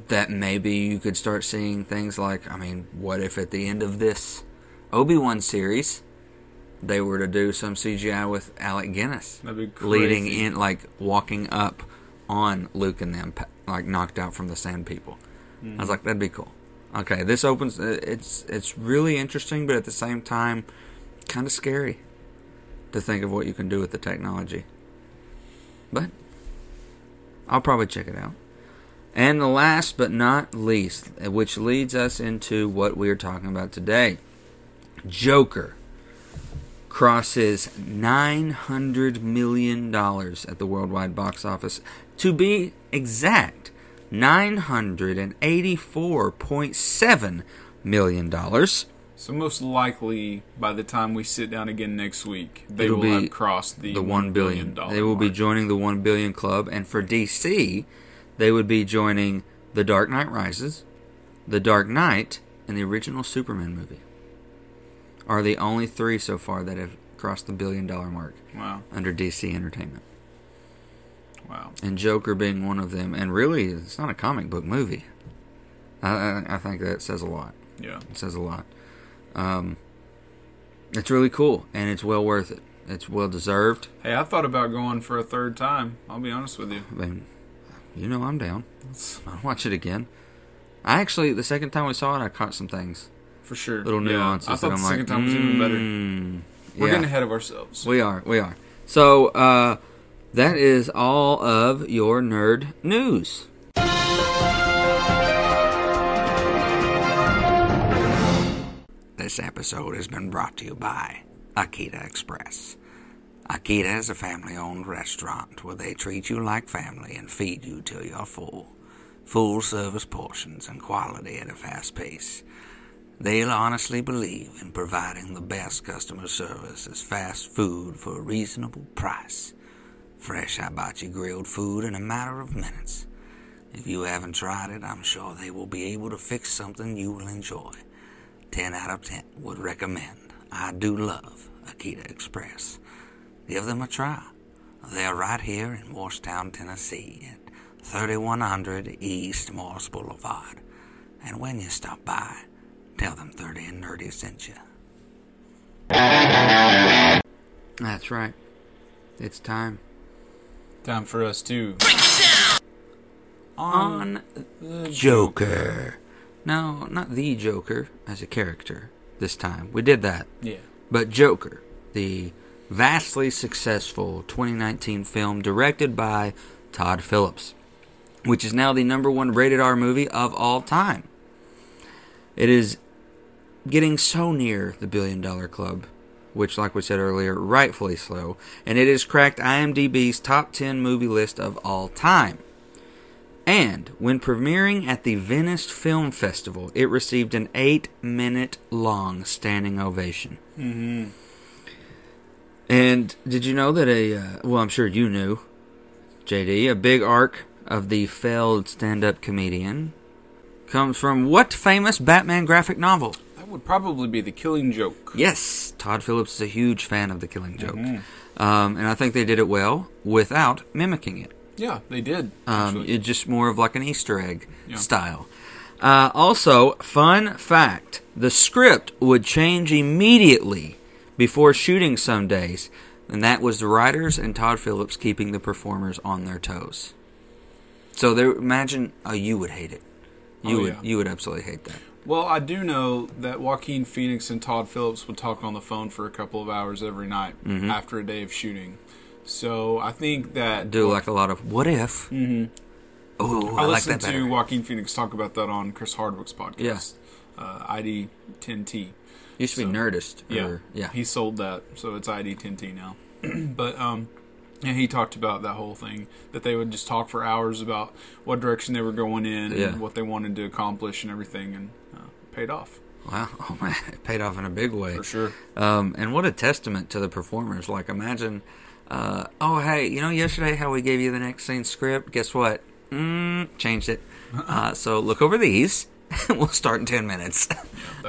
that maybe you could start seeing things like, I mean, what if at the end of this Obi Wan series, they were to do some CGI with Alec Guinness That'd be crazy. leading in, like walking up on Luke and them, like knocked out from the Sand People. I was like, that'd be cool. Okay, this opens. uh, It's it's really interesting, but at the same time, kind of scary to think of what you can do with the technology. But I'll probably check it out. And the last but not least, which leads us into what we are talking about today Joker crosses $900 million at the worldwide box office. To be exact, $984.7 million. So most likely, by the time we sit down again next week, they It'll will have crossed the, the one one billion. dollar They will be joining the one billion club, and for DC, they would be joining The Dark Knight Rises, The Dark Knight, and the original Superman movie. Are the only three so far that have crossed the billion dollar mark Wow, under DC Entertainment, wow. and Joker being one of them. And really, it's not a comic book movie. I, I, think that says a lot. Yeah. It says a lot. Um, it's really cool, and it's well worth it. It's well deserved. Hey, I thought about going for a third time. I'll be honest with you. I mean, you know I'm down. I'll watch it again. I actually, the second time we saw it, I caught some things, For sure. little Yeah, nuances. I thought that the I'm second like, time was even better. "Mm, We're yeah." getting ahead of ourselves. We are, we are. So, uh, that is all of your nerd news. This episode has been brought to you by Akita Express. Akita is a family owned restaurant where they treat you like family and feed you till you're full. Full service portions and quality at a fast pace. They'll honestly believe in providing the best customer service as fast food for a reasonable price. Fresh hibachi grilled food in a matter of minutes. If you haven't tried it, I'm sure they will be able to fix something you will enjoy. 10 out of 10 would recommend. I do love Akita Express. Give them a try. They're right here in Morristown, Tennessee at 3100 East Morris Boulevard. And when you stop by, tell them 30 and Nerdy sent you. That's right. It's time. Time for us to On the Joker. No, not the Joker as a character this time. We did that. Yeah. But Joker, the vastly successful 2019 film directed by Todd Phillips, which is now the number one rated R movie of all time. It is getting so near the billion dollar club, which, like we said earlier, rightfully so, and it has cracked IMDb's top 10 movie list of all time. And when premiering at the Venice Film Festival, it received an eight minute long standing ovation. Mm-hmm. And did you know that a, uh, well, I'm sure you knew, JD, a big arc of the failed stand up comedian comes from what famous Batman graphic novel? That would probably be the Killing Joke. Yes, Todd Phillips is a huge fan of The Killing Joke. Um, and I think they did it well without mimicking it. Yeah, they did. Um, it's just more of like an Easter egg Yeah. style. Uh, also, fun fact the script would change immediately before shooting some days, and that was the writers and Todd Phillips keeping the performers on their toes. So there, imagine, oh, you would hate it. You Oh, would, yeah. you would absolutely hate that. Well, I do know that Joaquin Phoenix and Todd Phillips would talk on the phone for a couple of hours every night Mm-hmm. after a day of shooting. So I think that Do like a lot of what if? Mm-hmm. Oh, I, I, like listened that to. Joaquin Phoenix talk about that on Chris Hardwick's podcast. Yeah. Uh, ID 10T. Used to be Nerdist. Yeah, Or, yeah. He sold that, so it's ID 10T now. but um, yeah, he talked about that whole thing that they would just talk for hours about what direction they were going in Yeah. and what they wanted to accomplish and everything, and uh, paid off Wow. Oh man, it paid off in a big way. for sure. Um, and what a testament to the performers. Like, imagine, uh, oh, hey, you know, yesterday how we gave you the next scene script? Guess what? Mm, changed it. Uh, so look over these. we'll start in 10 minutes.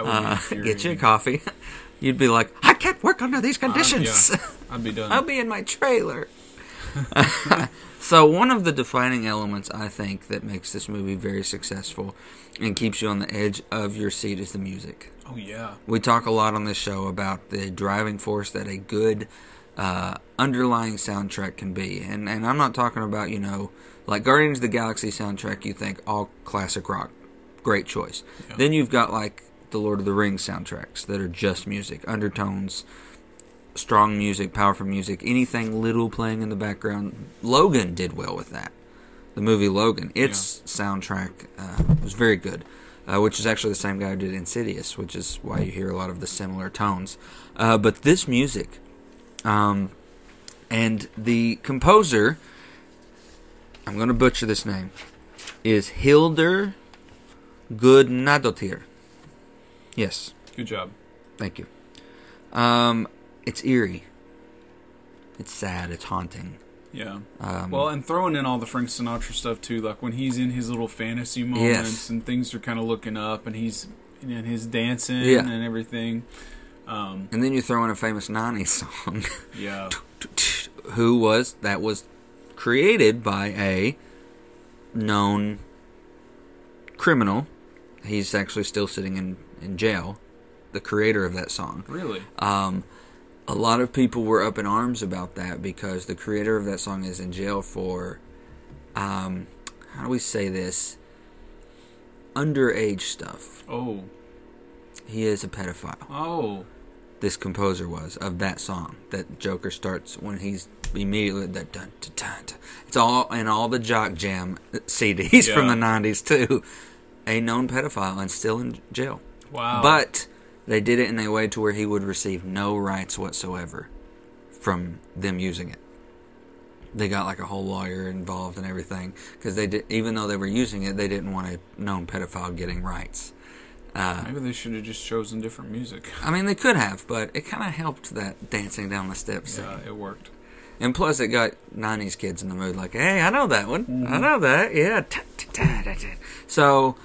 Uh, get you a coffee. You'd be like, I can't work under these Uh, conditions. yeah, I'd be done. I'll be in my trailer. so one of the defining elements I think that makes this movie very successful and keeps you on the edge of your seat is the music. oh yeah, We talk a lot on this show about the driving force that a good uh, underlying soundtrack can be, and and I'm not talking about you know like Guardians of the Galaxy soundtrack. You think all classic rock, great choice. Yeah. Then you've got like the Lord of the Rings soundtracks that are just music, undertones, strong music, powerful music, anything little playing in the background. Logan did well with that. The movie Logan, its soundtrack uh, was very good, uh, which is actually the same guy who did Insidious, which is why you hear a lot of the similar tones. Uh, but this music, um, and the composer, I'm going to butcher this name, is Hildur Gudnadottir. Yes, good job. Thank you. Um, it's eerie. It's sad. It's haunting. Yeah. Um, Well, and throwing in all the Frank Sinatra stuff too, like when he's in his little fantasy moments Yes. and things are kind of looking up, and he's and his dancing Yeah. and everything. Um, and then you throw in a famous '90s song, yeah, who was that was created by a known criminal. He's actually still sitting in in jail. The creator of that song. really. Um, a lot of people were up in arms about that because the creator of that song is in jail for, um, how do we say this? Underage stuff. Oh, He is a pedophile. oh, This composer was of that song that Joker starts when he's immediately that dun, dun, dun, dun. It's all in all the Jock Jam CDs from the '90s too. A known pedophile and still in jail. Wow. But They did it in a way to where he would receive no rights whatsoever from them using it. They got like a whole lawyer involved and everything because they did, even though they were using it, they didn't want a known pedophile getting rights. Uh, Maybe they should have just chosen different music. I mean, they could have, but it kind of helped that dancing down the steps. Yeah, it worked. And plus, it got '90s kids in the mood. Like, hey, I know that one. I know that. Yeah. So,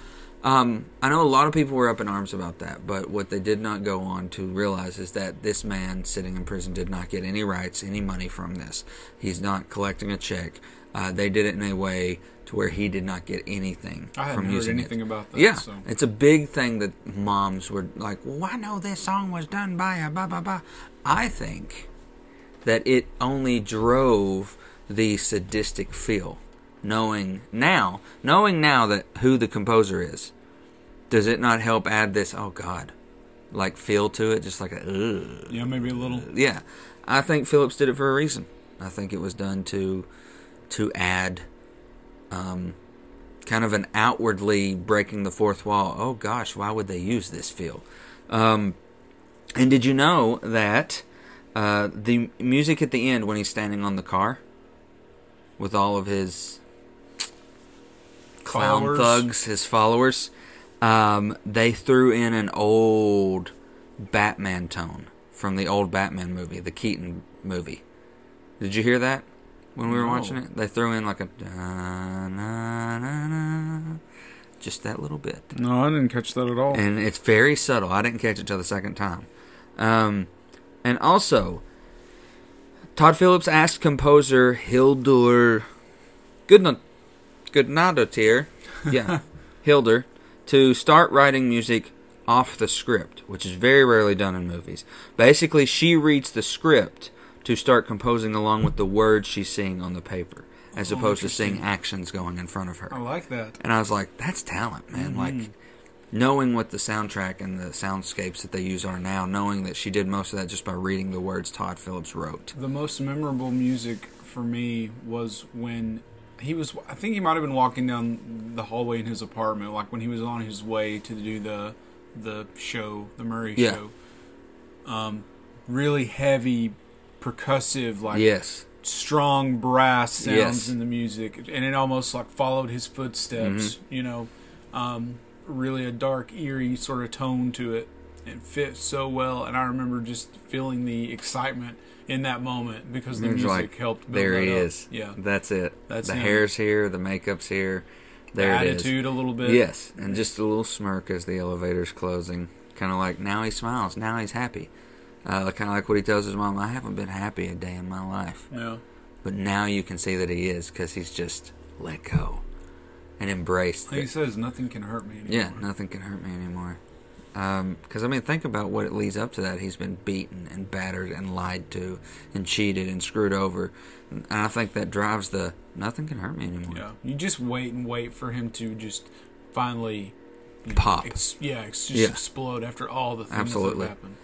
um, I know a lot of people were up in arms about that. But what they did not go on to realize is that this man sitting in prison did not get any rights, any money from this. He's not collecting a check. Uh, they did it in a way to where he did not get anything I from heard using anything it. about that. Yeah, So. it's a big thing that moms were like, "Well, I know this song was done by a blah blah blah." I think that it only drove the sadistic feel, knowing now, knowing now that who the composer is. Does it not help add this? Oh God, like feel to it, just like a ugh. Yeah, maybe a little. yeah. I think Phillips did it for a reason. I think it was done to to add um, kind of an outwardly breaking the fourth wall. Oh gosh, why would they use this feel? Um, and did you know that uh, the music at the end when he's standing on the car with all of his clown Followers. thugs, his followers, um, they threw in an old Batman tone from the old Batman movie, the Keaton movie. Did you hear that when we were No. watching it? They threw in like a da, na, na, na, just that little bit No, I didn't catch that at all. and it's very subtle. I didn't catch it till the second time. Um, and also, Todd Phillips asked composer Hildur Goodna- Goodnadotir, yeah, Hildur, to start writing music off the script, which is very rarely done in movies. Basically, she reads the script to start composing along with the words she's seeing on the paper, as Oh, opposed to seeing actions going in front of her. I like that. And I was like, that's talent, man. Mm-hmm. Like, knowing what the soundtrack and the soundscapes that they use are now, knowing that she did most of that just by reading the words Todd Phillips wrote. The most memorable music for me was when he was. I think he might have been walking down the hallway in his apartment, like when he was on his way to do the the show, the Murray Yeah. show. Um, really heavy, percussive, like yes. strong brass sounds Yes. in the music, and it almost like followed his footsteps. Mm-hmm. You know, um, really a dark, eerie sort of tone to it. It fit so well, and I remember just feeling the excitement in that moment because the was music like, helped. Build There that he up. is. Yeah, That's it. That's the him. hair's here, the makeup's here. There the it is. attitude a little bit. Yes, and just a little smirk as the elevator's closing. Kind of like, now he smiles, now he's happy. Uh, kind of like what he tells his mom, I haven't been happy a day in my life. yeah. But now you can see that he is because he's just let go and embraced. Like he says, nothing can hurt me anymore. Yeah, nothing can hurt me anymore. Because I mean, think about what it leads up to that. He's been beaten and battered and lied to and cheated and screwed over, and I think that drives the nothing can hurt me anymore. Yeah, you just wait and wait for him to just finally Pop. Ex- yeah, ex- just Yeah. explode after all the things Absolutely. that happen.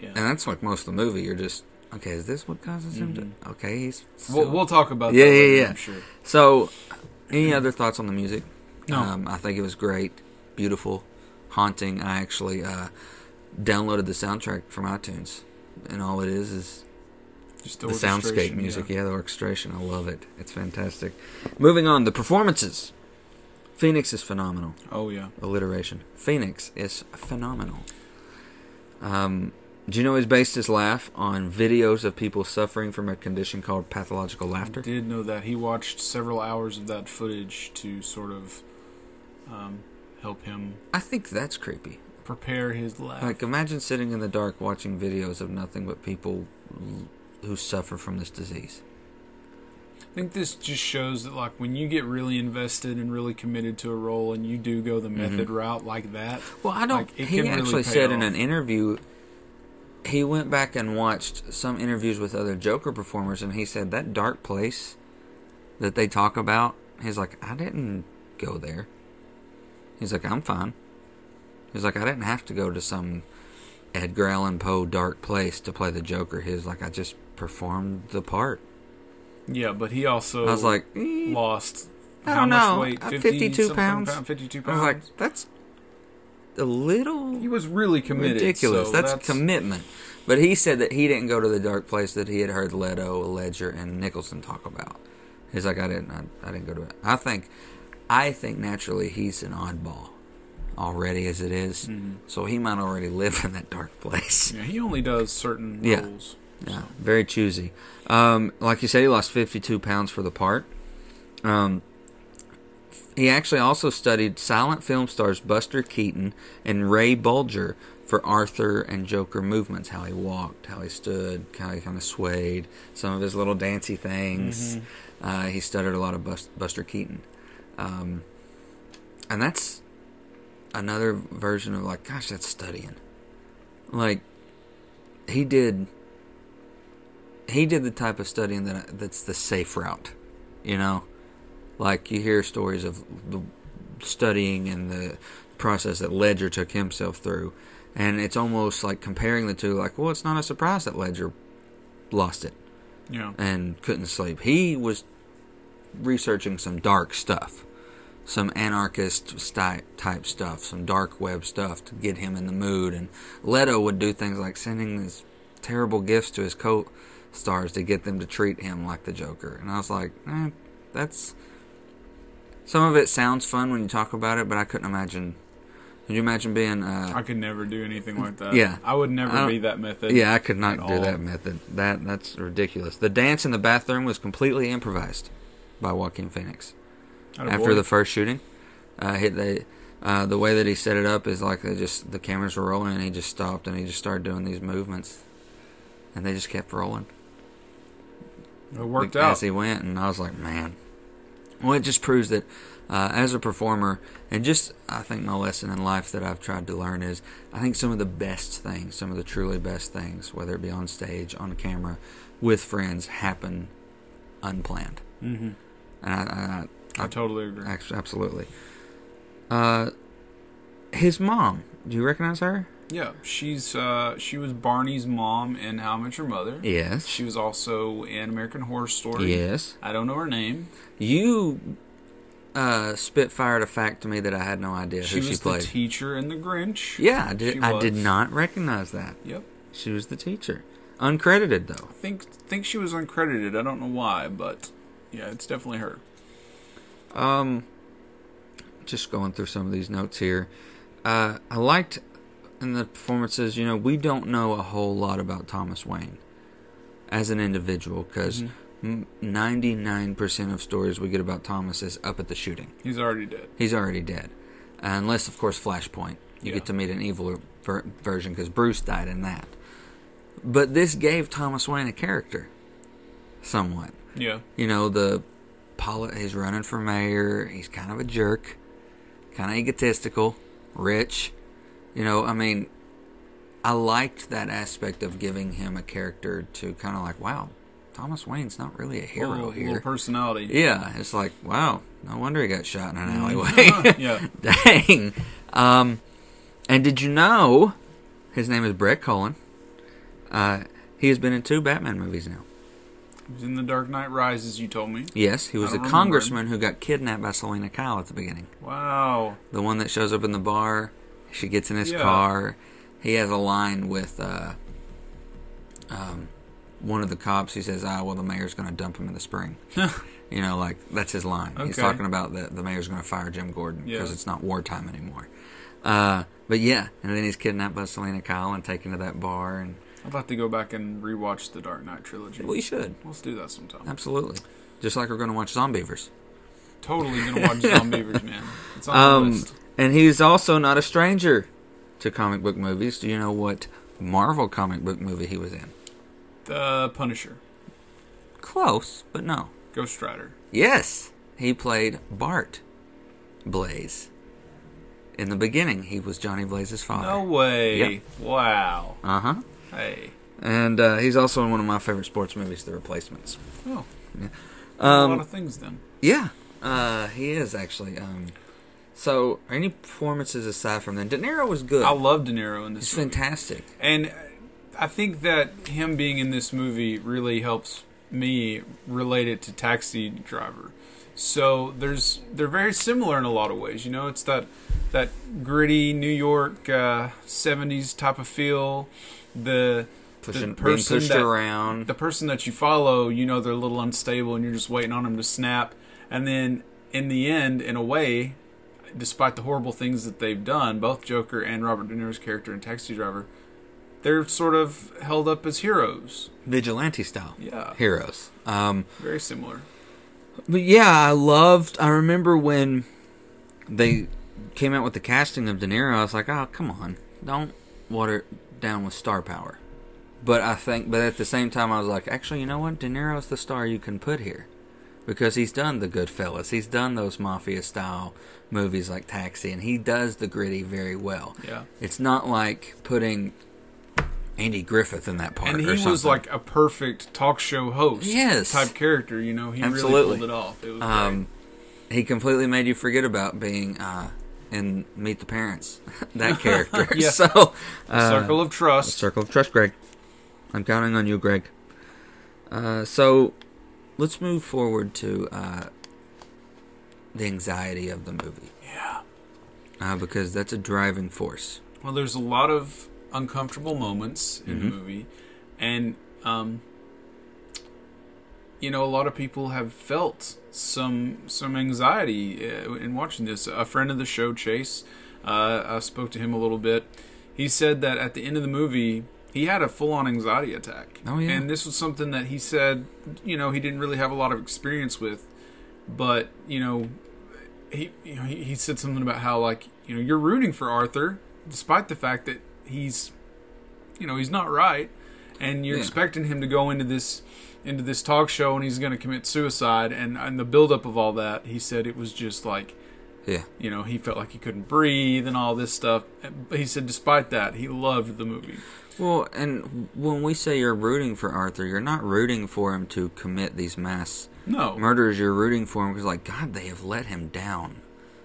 Yeah, And that's like most of the movie. You're just okay. Is this what causes him to? Okay, he's Mm-hmm. we'll, we'll talk about Yeah, that. yeah, later, yeah. I'm sure. So, any other thoughts on the music? No. Um, I think it was great, beautiful, haunting. I actually uh, downloaded the soundtrack from iTunes, and all it is is Just the soundscape music. Yeah. the orchestration. I love it. It's fantastic. Moving on, the performances. Phoenix is phenomenal. Oh yeah. Alliteration. Phoenix is phenomenal. Um, do you know he's based his laugh on videos of people suffering from a condition called pathological laughter? I did know that he watched several hours of that footage to sort of um, help him I think that's creepy. prepare his life. Like, imagine sitting in the dark watching videos of nothing but people who suffer from this disease. I think this just shows that like when you get really invested and really committed to a role and you do go the mm-hmm. method route like that. Well, I don't. Like, he really actually pay said in an interview, he went back and watched some interviews with other Joker performers, and he said that dark place that they talk about. He's like, I didn't go there. He's like, I'm fine. He's like, I didn't have to go to some Edgar Allan Poe dark place to play the Joker. He's like, I just performed the part. Yeah, but he also I was like, eh. lost I how don't much know, weight? uh, 50 52 something pounds. pound- 52 I was like, that's a little He was really committed. ridiculous. so that's, commitment. But he said that he didn't go to the dark place that he had heard Leto, Ledger, and Nicholson talk about. He's like, I didn't, I, I didn't go to it. I think, I think naturally he's an oddball already as it is. so he might already live in that dark place. Yeah, he only does certain Yeah. roles. Yeah, very choosy. Um, like you said, he lost 52 pounds for the part. Um, he actually also studied silent film stars Buster Keaton and Ray Bolger for Arthur and Joker movements, how he walked, how he stood, how he kind of swayed, some of his little dancy things. Uh, he studied a lot of Buster Keaton. Um, and that's another version of like, gosh, that's studying. Like, he did he did the type of studying that that's the safe route, you know, like you hear stories of the studying and the process that Ledger took himself through, and it's almost like comparing the two. Like, well, it's not a surprise that Ledger lost it Yeah. and couldn't sleep. He was researching some dark stuff, some anarchist sty- type stuff, some dark web stuff to get him in the mood. And Leto would do things like sending these terrible gifts to his co-stars to get them to treat him like the Joker. And I was like, eh, that's some of it sounds fun when you talk about it, but I couldn't imagine. Could you imagine being? Uh, I could never do anything like that. Yeah. I would never don't- be that method. Yeah, I could not do all. that method. That that's ridiculous. The dance in the bathroom was completely improvised by Joaquin Phoenix. After the first shooting, uh, hit the uh, the way that he set it up is like they just the cameras were rolling and he just stopped and he just started doing these movements, and they just kept rolling it worked as out. As he went, and I was like, man. Well, it just proves that uh, as a performer, and just I think my lesson in life that I've tried to learn is I think some of the best things, some of the truly best things, whether it be on stage, on camera, with friends, happen unplanned. hmm And I, I, I totally agree. Absolutely. Uh, his mom. Do you recognize her? Yeah, she's uh, she was Barney's mom in How I Met Your Mother. Yes. She was also in American Horror Story. Yes. I don't know her name. You uh, spitfired a fact to me that I had no idea She who was she the played. teacher in The Grinch. yeah, I did. She I did not recognize that. Yep. She was the teacher, uncredited though. I think think she was uncredited. I don't know why, but yeah, it's definitely her. Um, just going through some of these notes here. Uh, I liked in the performances. You know, we don't know a whole lot about Thomas Wayne as an individual because ninety-nine percent of stories we get about Thomas is up at the shooting. He's already dead. He's already dead, unless of course Flashpoint. You Yeah. get to meet an evil ver- version because Bruce died in that. But this gave Thomas Wayne a character, somewhat. Yeah. You know, the poli- he's running for mayor. He's kind of a jerk, kind of egotistical, rich. You know, I mean, I liked that aspect of giving him a character to kind of like, wow, Thomas Wayne's not really a hero little, here. little personality. yeah, it's like, wow, no wonder he got shot in an alleyway. yeah. Dang. Um, and did you know his name is Brett Cullen? Uh, he has been in two Batman movies now. He was in The Dark Knight Rises. You told me. Yes, he was a remember congressman who got kidnapped by Selina Kyle at the beginning. Wow. The one that shows up in the bar. She gets in his Yeah. car. He has a line with uh, um, one of the cops. He says, "Ah, well, the mayor's going to dump him in the spring." you know, like that's his line. He's talking about that the mayor's going to fire Jim Gordon because Yeah. it's not wartime anymore. Uh, but yeah, and then he's kidnapped by Selina Kyle and taken to that bar, and I'd like to go back and rewatch the Dark Knight trilogy. we should Let's do that sometime. absolutely, just like we're going to watch Zombeavers. Totally gonna watch Zombeavers, man. It's on the Um, list. and he's also not a stranger to comic book movies. Do you know what Marvel comic book movie he was in? The Punisher, Close, but no. Ghost Rider. Yes, he played Bart Blaze. In the beginning, he was Johnny Blaze's father. No way. Yep. Wow. Uh huh. Hey. And uh, he's also in one of my favorite sports movies, The Replacements. Oh. yeah, a lot Um, of things then. yeah, uh, he is actually. Um, so, any performances aside from that, De Niro was good. I love De Niro in this movie. fantastic. And I think that him being in this movie really helps me relate it to Taxi Driver. So there's they're very similar in a lot of ways. You know, it's that that gritty New York uh, '70s type of feel. The Pushing, the person pushed that, around. the person that you follow, you know they're a little unstable, and you're just waiting on them to snap. And then in the end, in a way, despite the horrible things that they've done, both Joker and Robert De Niro's character in Taxi Driver, they're sort of held up as heroes. vigilante style Yeah, heroes. Um, very similar. But yeah, I loved. I remember when they came out with the casting of De Niro. I was like, oh come on, don't water it down with star power. But I think, but at the same time, I was like, actually, you know what? De Niro's the star you can put here because he's done the Goodfellas. He's done those mafia style movies like Taxi, and he does the gritty very well. Yeah. It's not like putting Andy Griffith in that part. And he was like a perfect talk show host Yes. type character, you know. He really Absolutely. pulled it off. It was Um, he completely made you forget about being uh, in Meet the Parents, that character. Yeah. So, great. uh, Circle of Trust. circle of trust, Greg. I'm counting on you, Greg. Uh, so, let's move forward to uh, the anxiety of the movie, Yeah. uh, because that's a driving force. Well, there's a lot of uncomfortable moments in the Mhm. movie, and um, you know, a lot of people have felt some some anxiety uh, in watching this. A friend of the show, Chase, uh, I spoke to him a little bit. He said that at the end of the movie, he had a full on anxiety attack. Oh, yeah. and this was something that he said, you know, he didn't really have a lot of experience with, but you know, he you know he, he said something about how like you know you're rooting for Arthur despite the fact that he's you know he's not right and you're Yeah. expecting him to go into this into this talk show and he's going to commit suicide and and the buildup of all that he said it was just like Yeah. you know he felt like he couldn't breathe and all this stuff but he said despite that he loved the movie Well, and when we say you're rooting for Arthur, you're not rooting for him to commit these mass no murders. You're rooting for him because, like, God, they have let him down.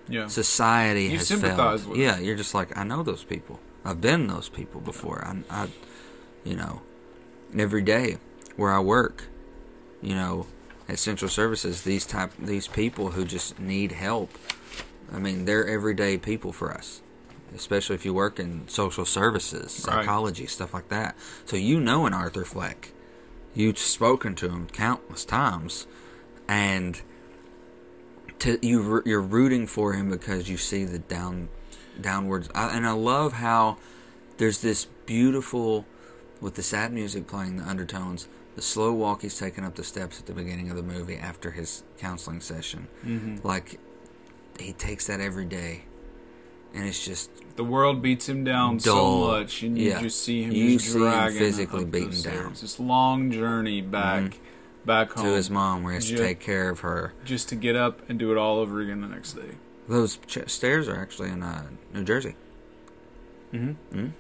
yeah society You has sympathize failed. with yeah, you're just like I know those people. I've been those people before. I, I, you know, every day where I work, you know, at Central Services, these type these people who just need help. I mean, they're everyday people for us, especially if you work in social services, Right. psychology, stuff like that. So you know an Arthur Fleck. You've spoken to him countless times, and to you you're rooting for him because you see the down downwards I, and I love how there's this beautiful with the sad music playing the undertones the slow walk he's taking up the steps at the beginning of the movie after his counseling session Mm-hmm. like he takes that every day and it's just the world beats him down Dull. so much and you Yeah. just see him You just see him dragging physically up beaten down. this long journey back back home to his mom where he has to take care of her just to get up and do it all over again the next day. Those ch- stairs are actually in uh, New Jersey Mm-hmm. Mhm.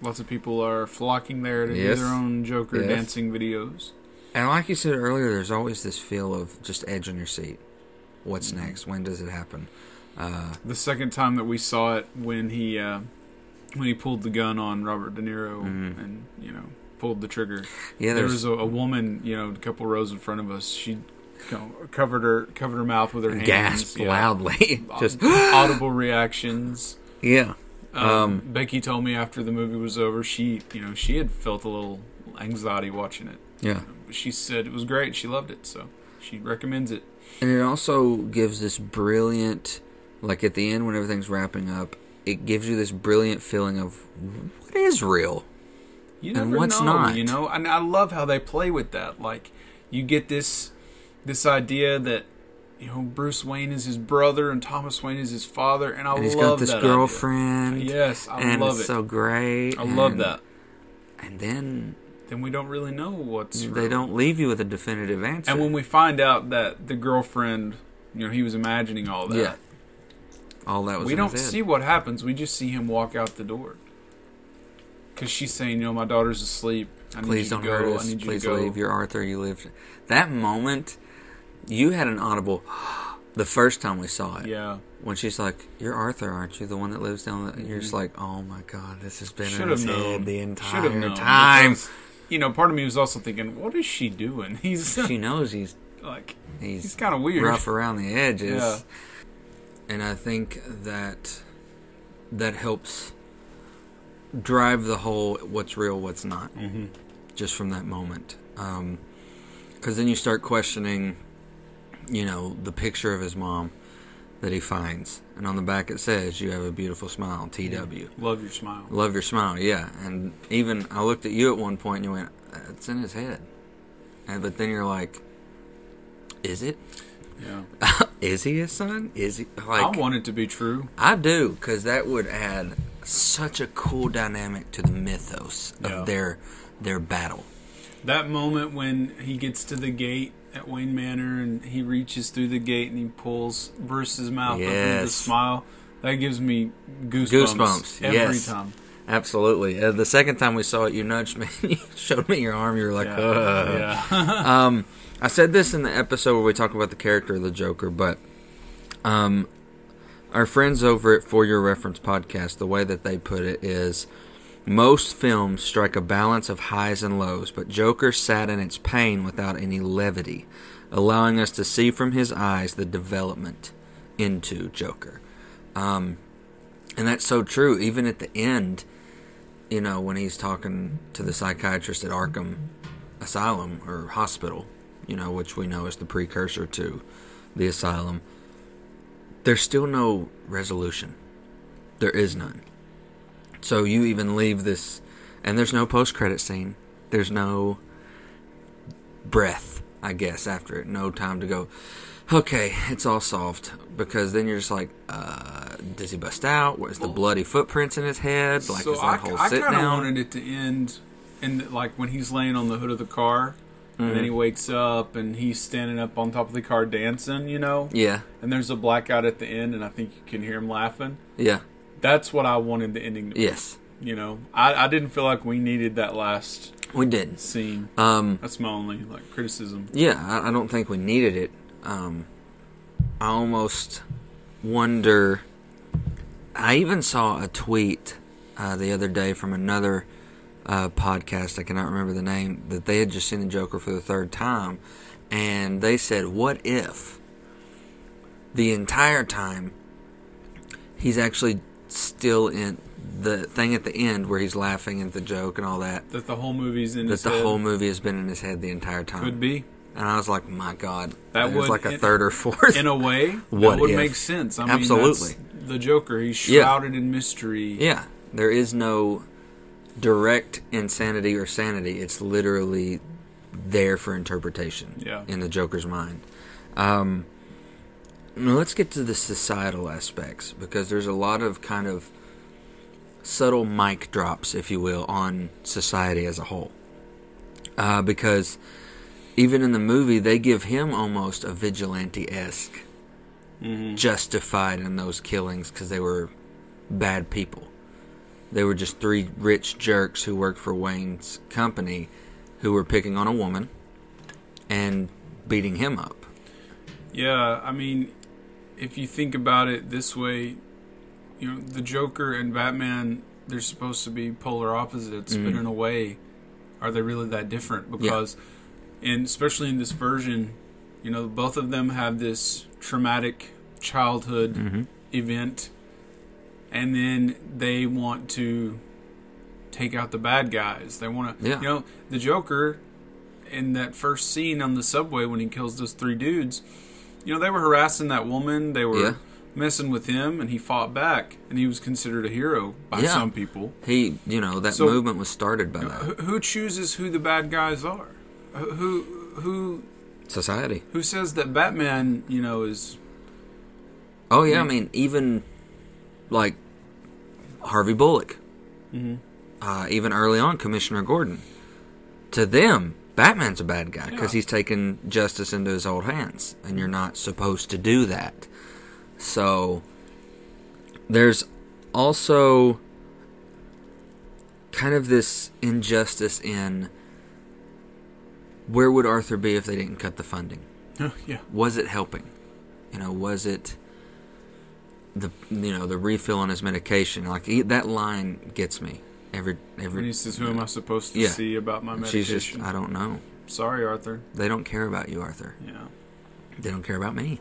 Lots of people are flocking there to Yes. do their own Joker Yes. dancing videos. And like you said earlier, there's always this feel of just edge on your seat. What's Mm-hmm. next? When does it happen? Uh, The second time that we saw it, when he uh, when he pulled the gun on Robert De Niro Mhm. and you know pulled the trigger, yeah, there was a, a woman, you know, a couple rows in front of us. She co- covered her covered her mouth with her hands, gasp yeah. loudly. just audible reactions. yeah, Um, Um, Becky told me after the movie was over, she you know she had felt a little anxiety watching it. yeah. She said it was great. She loved it, so she recommends it. And it also gives this brilliant, like at the end when everything's wrapping up, it gives you this brilliant feeling of what is real. You And what's know, not? you know. And I love how they play with that. Like you get this this idea that you know Bruce Wayne is his brother and Thomas Wayne is his father, and I And he's love got this that idea. girlfriend. Yes, I and love it's it. so great. I love that. And then Then we don't really know what's they real. don't leave you with a definitive answer. And when we find out that the girlfriend, you know, he was imagining all that. yeah, all that was we don't see what happens. We just see him walk out the door. Because she's saying, you know, my daughter's asleep. I need Please you don't to go. hurt us. you Please go. leave. You're Arthur. You lived. That moment, you had an audible. The first time we saw it, Yeah. when she's like, "You're Arthur, aren't you? The one that lives down." The, You're just like, "Oh my god, this has been Should in his known. head the entire known. time." Because, you know, part of me was also thinking, what is she doing? He's she knows he's like He's, he's kind of weird. rough around the edges. Yeah. And I think that that helps drive the whole what's real, what's not, Mm-hmm. just from that moment. Because then you start questioning, you know, the picture of his mom that he finds. And on the back it says, You have a beautiful smile, TW. Love your smile. Love your smile, yeah. And even I looked at you at one point and you went, It's in his head. And but then you're like, Is it? Yeah. Is he his son? Is he like I want it to be true. I do because that would add such a cool dynamic to the mythos of Yeah. their their battle. That moment when he gets to the gate at Wayne Manor and he reaches through the gate and he pulls Bruce's mouth open with a smile, that gives me goosebumps. Goosebumps, every yes. time. Absolutely. Uh, the second time we saw it, you nudged me. you showed me your arm. You were like, Yeah. "Ugh." yeah. um, I said this in the episode where we talk about the character of the Joker, but um, our friends over at For Your Reference podcast, the way that they put it is most films strike a balance of highs and lows, but Joker sat in its pain without any levity, allowing us to see from his eyes the development into Joker. Um, and that's so true. Even at the end, you know, when he's talking to the psychiatrist at Arkham Asylum or hospital, you know, which we know is the precursor to the asylum, there's still no resolution. There is none. So you even leave this, and there's no post credit scene. There's no breath, I guess, after it. No time to go, okay, it's all solved. Because then you're just like, uh, does he bust out? Where's the bloody footprints in his head? Like, so is I, that whole I sit kind of down? wanted it to end, and like when he's laying on the hood of the car, and Mm-hmm. then he wakes up and he's standing up on top of the car dancing, you know, yeah, and there's a blackout at the end, and I think you can hear him laughing. yeah, That's what I wanted the ending to be. yes, You know, I, I didn't feel like we needed that last we did. scene. Um, That's my only like criticism. Yeah, I, I don't think we needed it. Um, I almost wonder. I even saw a tweet uh, the other day from another uh, podcast. I cannot remember the name. That they had just seen the Joker for the third time, and they said, "What if the entire time he's actually still in the thing at the end where he's laughing at the joke and all that?" That the whole movie's in That the head whole movie has been in his head the entire time. could be And I was like, my God, That was would- like a in- third or fourth. in a way. What that would if? make sense. I Absolutely. mean, that's the Joker. He's Yeah. shrouded in mystery. yeah, there is no direct insanity or sanity. It's literally there for interpretation Yeah. in the Joker's mind. Um, now let's get to the societal aspects because there's a lot of kind of subtle mic drops, if you will, on society as a whole. Uh, because even in the movie, they give him almost a vigilante esque Mm-hmm. justified in those killings because they were bad people. They were just three rich jerks who worked for Wayne's company who were picking on a woman and beating him up. Yeah, I mean, if you think about it this way, you know, the Joker and Batman, they're supposed to be polar opposites, but Mhm. in a way, are they really that different? Because, and especially in this version, you know, both of them have this traumatic childhood Mm-hmm. event, and then they want to take out the bad guys. They want to, Yeah. you know, the Joker in that first scene on the subway when he kills those three dudes. You know, they were harassing that woman. They were Yeah. messing with him, and he fought back, and he was considered a hero by Yeah. some people. He, you know, that So- movement was started by Who, that who chooses who the bad guys are? Who who society. who says that Batman, you know, is Oh yeah, I mean even like Harvey Bullock, Mhm. uh, even early on, Commissioner Gordon. To them, Batman's a bad guy because Yeah. he's taken justice into his own hands, and you're not supposed to do that. So there's also kind of this injustice in where would Arthur be if they didn't cut the funding? Oh, yeah, was it helping? You know, was it the you know the refill on his medication? Like he, that line gets me every And every. he says, "Who am I supposed to Yeah. see about my and she's medication?" just, I don't know. Sorry, Arthur. They don't care about you, Arthur. Yeah. They don't care about me.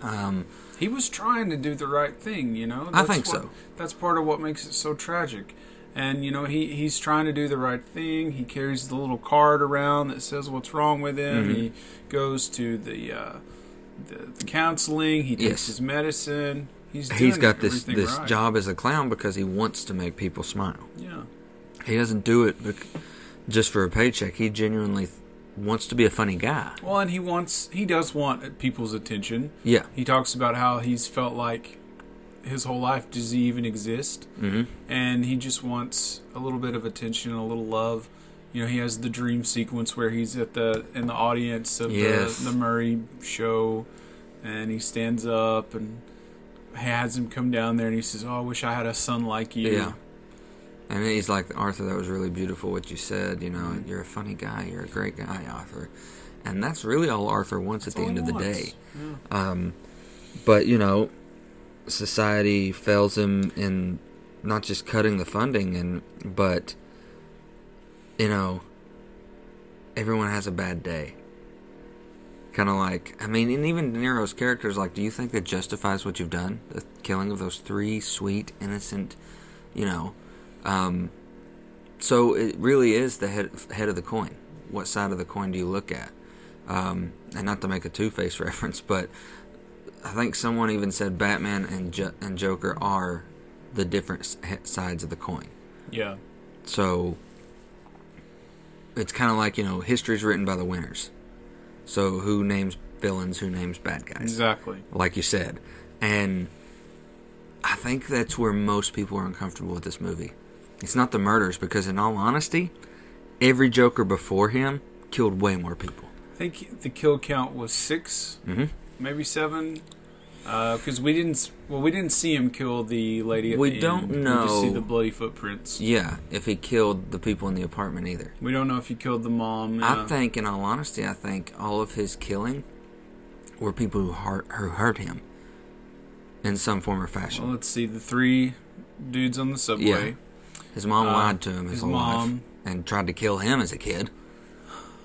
Yeah. Um, He was trying to do the right thing, you know. I think what- so. That's part of what makes it so tragic. And you know, he he's trying to do the right thing. He carries the little card around that says what's wrong with him. Mhm. He goes to the, uh, the the counseling. He takes Yes. his medicine. He's he's got this this right. job as a clown because he wants to make people smile. Yeah. He doesn't do it just for a paycheck. He genuinely wants to be a funny guy. Well, and he wants he does want people's attention. Yeah. He talks about how he's felt like his whole life does he even exist? hmm and he just wants a little bit of attention, a little love. You know, he has the dream sequence where he's at the in the audience of Yes. the, the Murray show, and he stands up and has him come down there, and he says, "Oh, I wish I had a son like you." Yeah. And he's like, Arthur, that was really beautiful what you said. You know, Mm-hmm. you're a funny guy. You're a great guy, Arthur. And that's really all Arthur wants at the end of the wants. day. Um, but, you know, society fails him in not just cutting the funding, and but, you know, everyone has a bad day. Kind of like, I mean, and even De Niro's character is like, do you think that justifies what you've done? The killing of those three sweet, innocent, you know. Um, so it really is the head, head of the coin. What side of the coin do you look at? Um, and not to make a Two Face reference, but I think someone even said Batman and and Joker are the different s- sides of the coin. yeah, So it's kind of like you know history's written by the winners. So who names villains? Who names bad guys? exactly. Like you said, and I think that's where most people are uncomfortable with this movie. It's not the murders because, in all honesty, every Joker before him killed way more people. I think the kill count was 6 hmm maybe seven, because we didn't. Well, we didn't see him kill the lady. At We the don't end. We just see the bloody footprints. Yeah, if he killed the people in the apartment either. We don't know if he killed the mom. I think, in all honesty, I think all of his killing were people who hurt, who hurt him in some form or fashion. Well, let's see the three dudes on the subway. Yeah. His mom Uh, lied to him his, his whole mom. life and tried to kill him as a kid.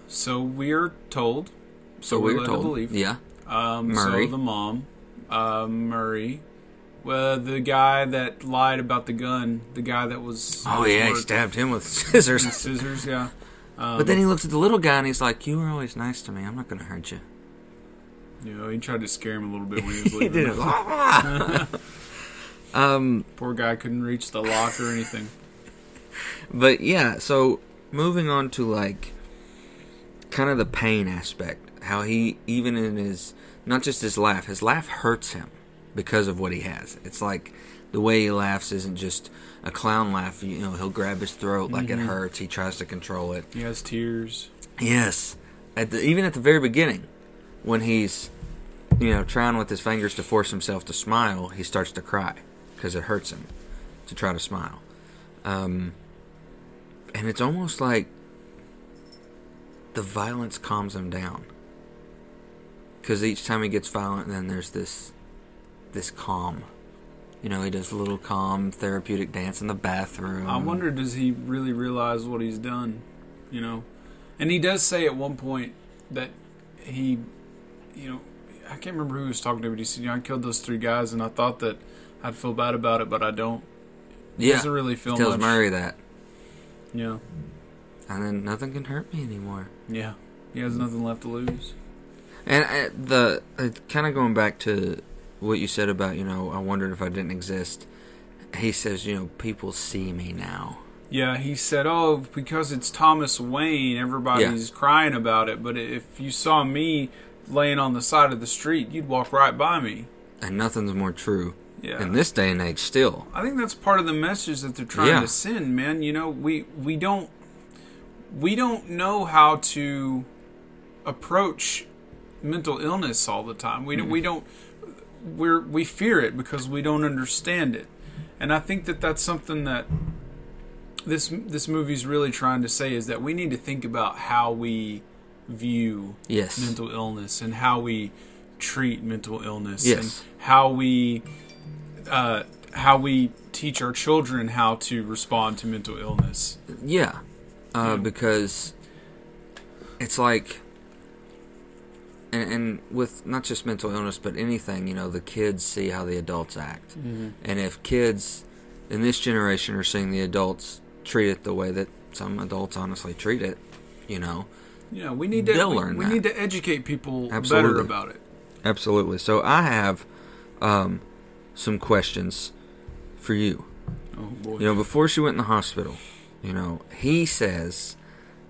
So we are told. So, we're we were led to told. believe. Yeah. Um, Murray. So the mom, uh, Murray, well, the guy that lied about the gun, the guy that was Oh yeah, he stabbed him with scissors. with scissors. Yeah. Um, But then he looks at the little guy and he's like, "You were always nice to me. I'm not going to hurt you." you know, he tried to scare him a little bit when he was leaving. he did. um, Poor guy couldn't reach the lock or anything. but yeah. So moving on to like kind of the pain aspect, how he even in his not just his laugh, his laugh hurts him because of what he has. It's like the way he laughs isn't just a clown laugh. You know, he'll grab his throat like it hurts. He tries to control it. He has tears. Yes, at the, even at the very beginning, when he's, you know, trying with his fingers to force himself to smile, he starts to cry because it hurts him to try to smile, um, and it's almost like the violence calms him down. Because each time he gets violent, then there's this, this calm. You know, he does a little calm therapeutic dance in the bathroom. I wonder, does he really realize what he's done? You know, and he does say at one point that he, you know, I can't remember who he was talking to, but he said, "You know, I killed those three guys, and I thought that I'd feel bad about it, but I don't." He Yeah, doesn't really feel tells much. Murray that. Yeah, and then nothing can hurt me anymore. yeah, he has nothing left to lose. And uh, the uh, kind of going back to what you said about you know I wondered if I didn't exist. He says you know people see me now. Yeah, he said, "Oh, because it's Thomas Wayne, everybody's crying about it. But if you saw me laying on the side of the street, you'd walk right by me." And nothing's more true Yeah. in this day and age. Still, I think that's part of the message that they're trying Yeah. to send, man. You know, we we don't we don't know how to approach mental illness all the time. We don't we don't we're we fear it because we don't understand it. And I think that that's something that this this movie's really trying to say is that we need to think about how we view yes, mental illness and how we treat mental illness Yes. and how we uh, how we teach our children how to respond to mental illness. Yeah, uh, because it's like, and, and with not just mental illness, but anything, you know, the kids see how the adults act, and if kids in this generation are seeing the adults treat it the way that some adults honestly treat it, you know, Yeah, we need to we, learn we need to educate people better about it. absolutely. So I have um, some questions for you. Oh boy. You know, before she went in the hospital, you know, he says,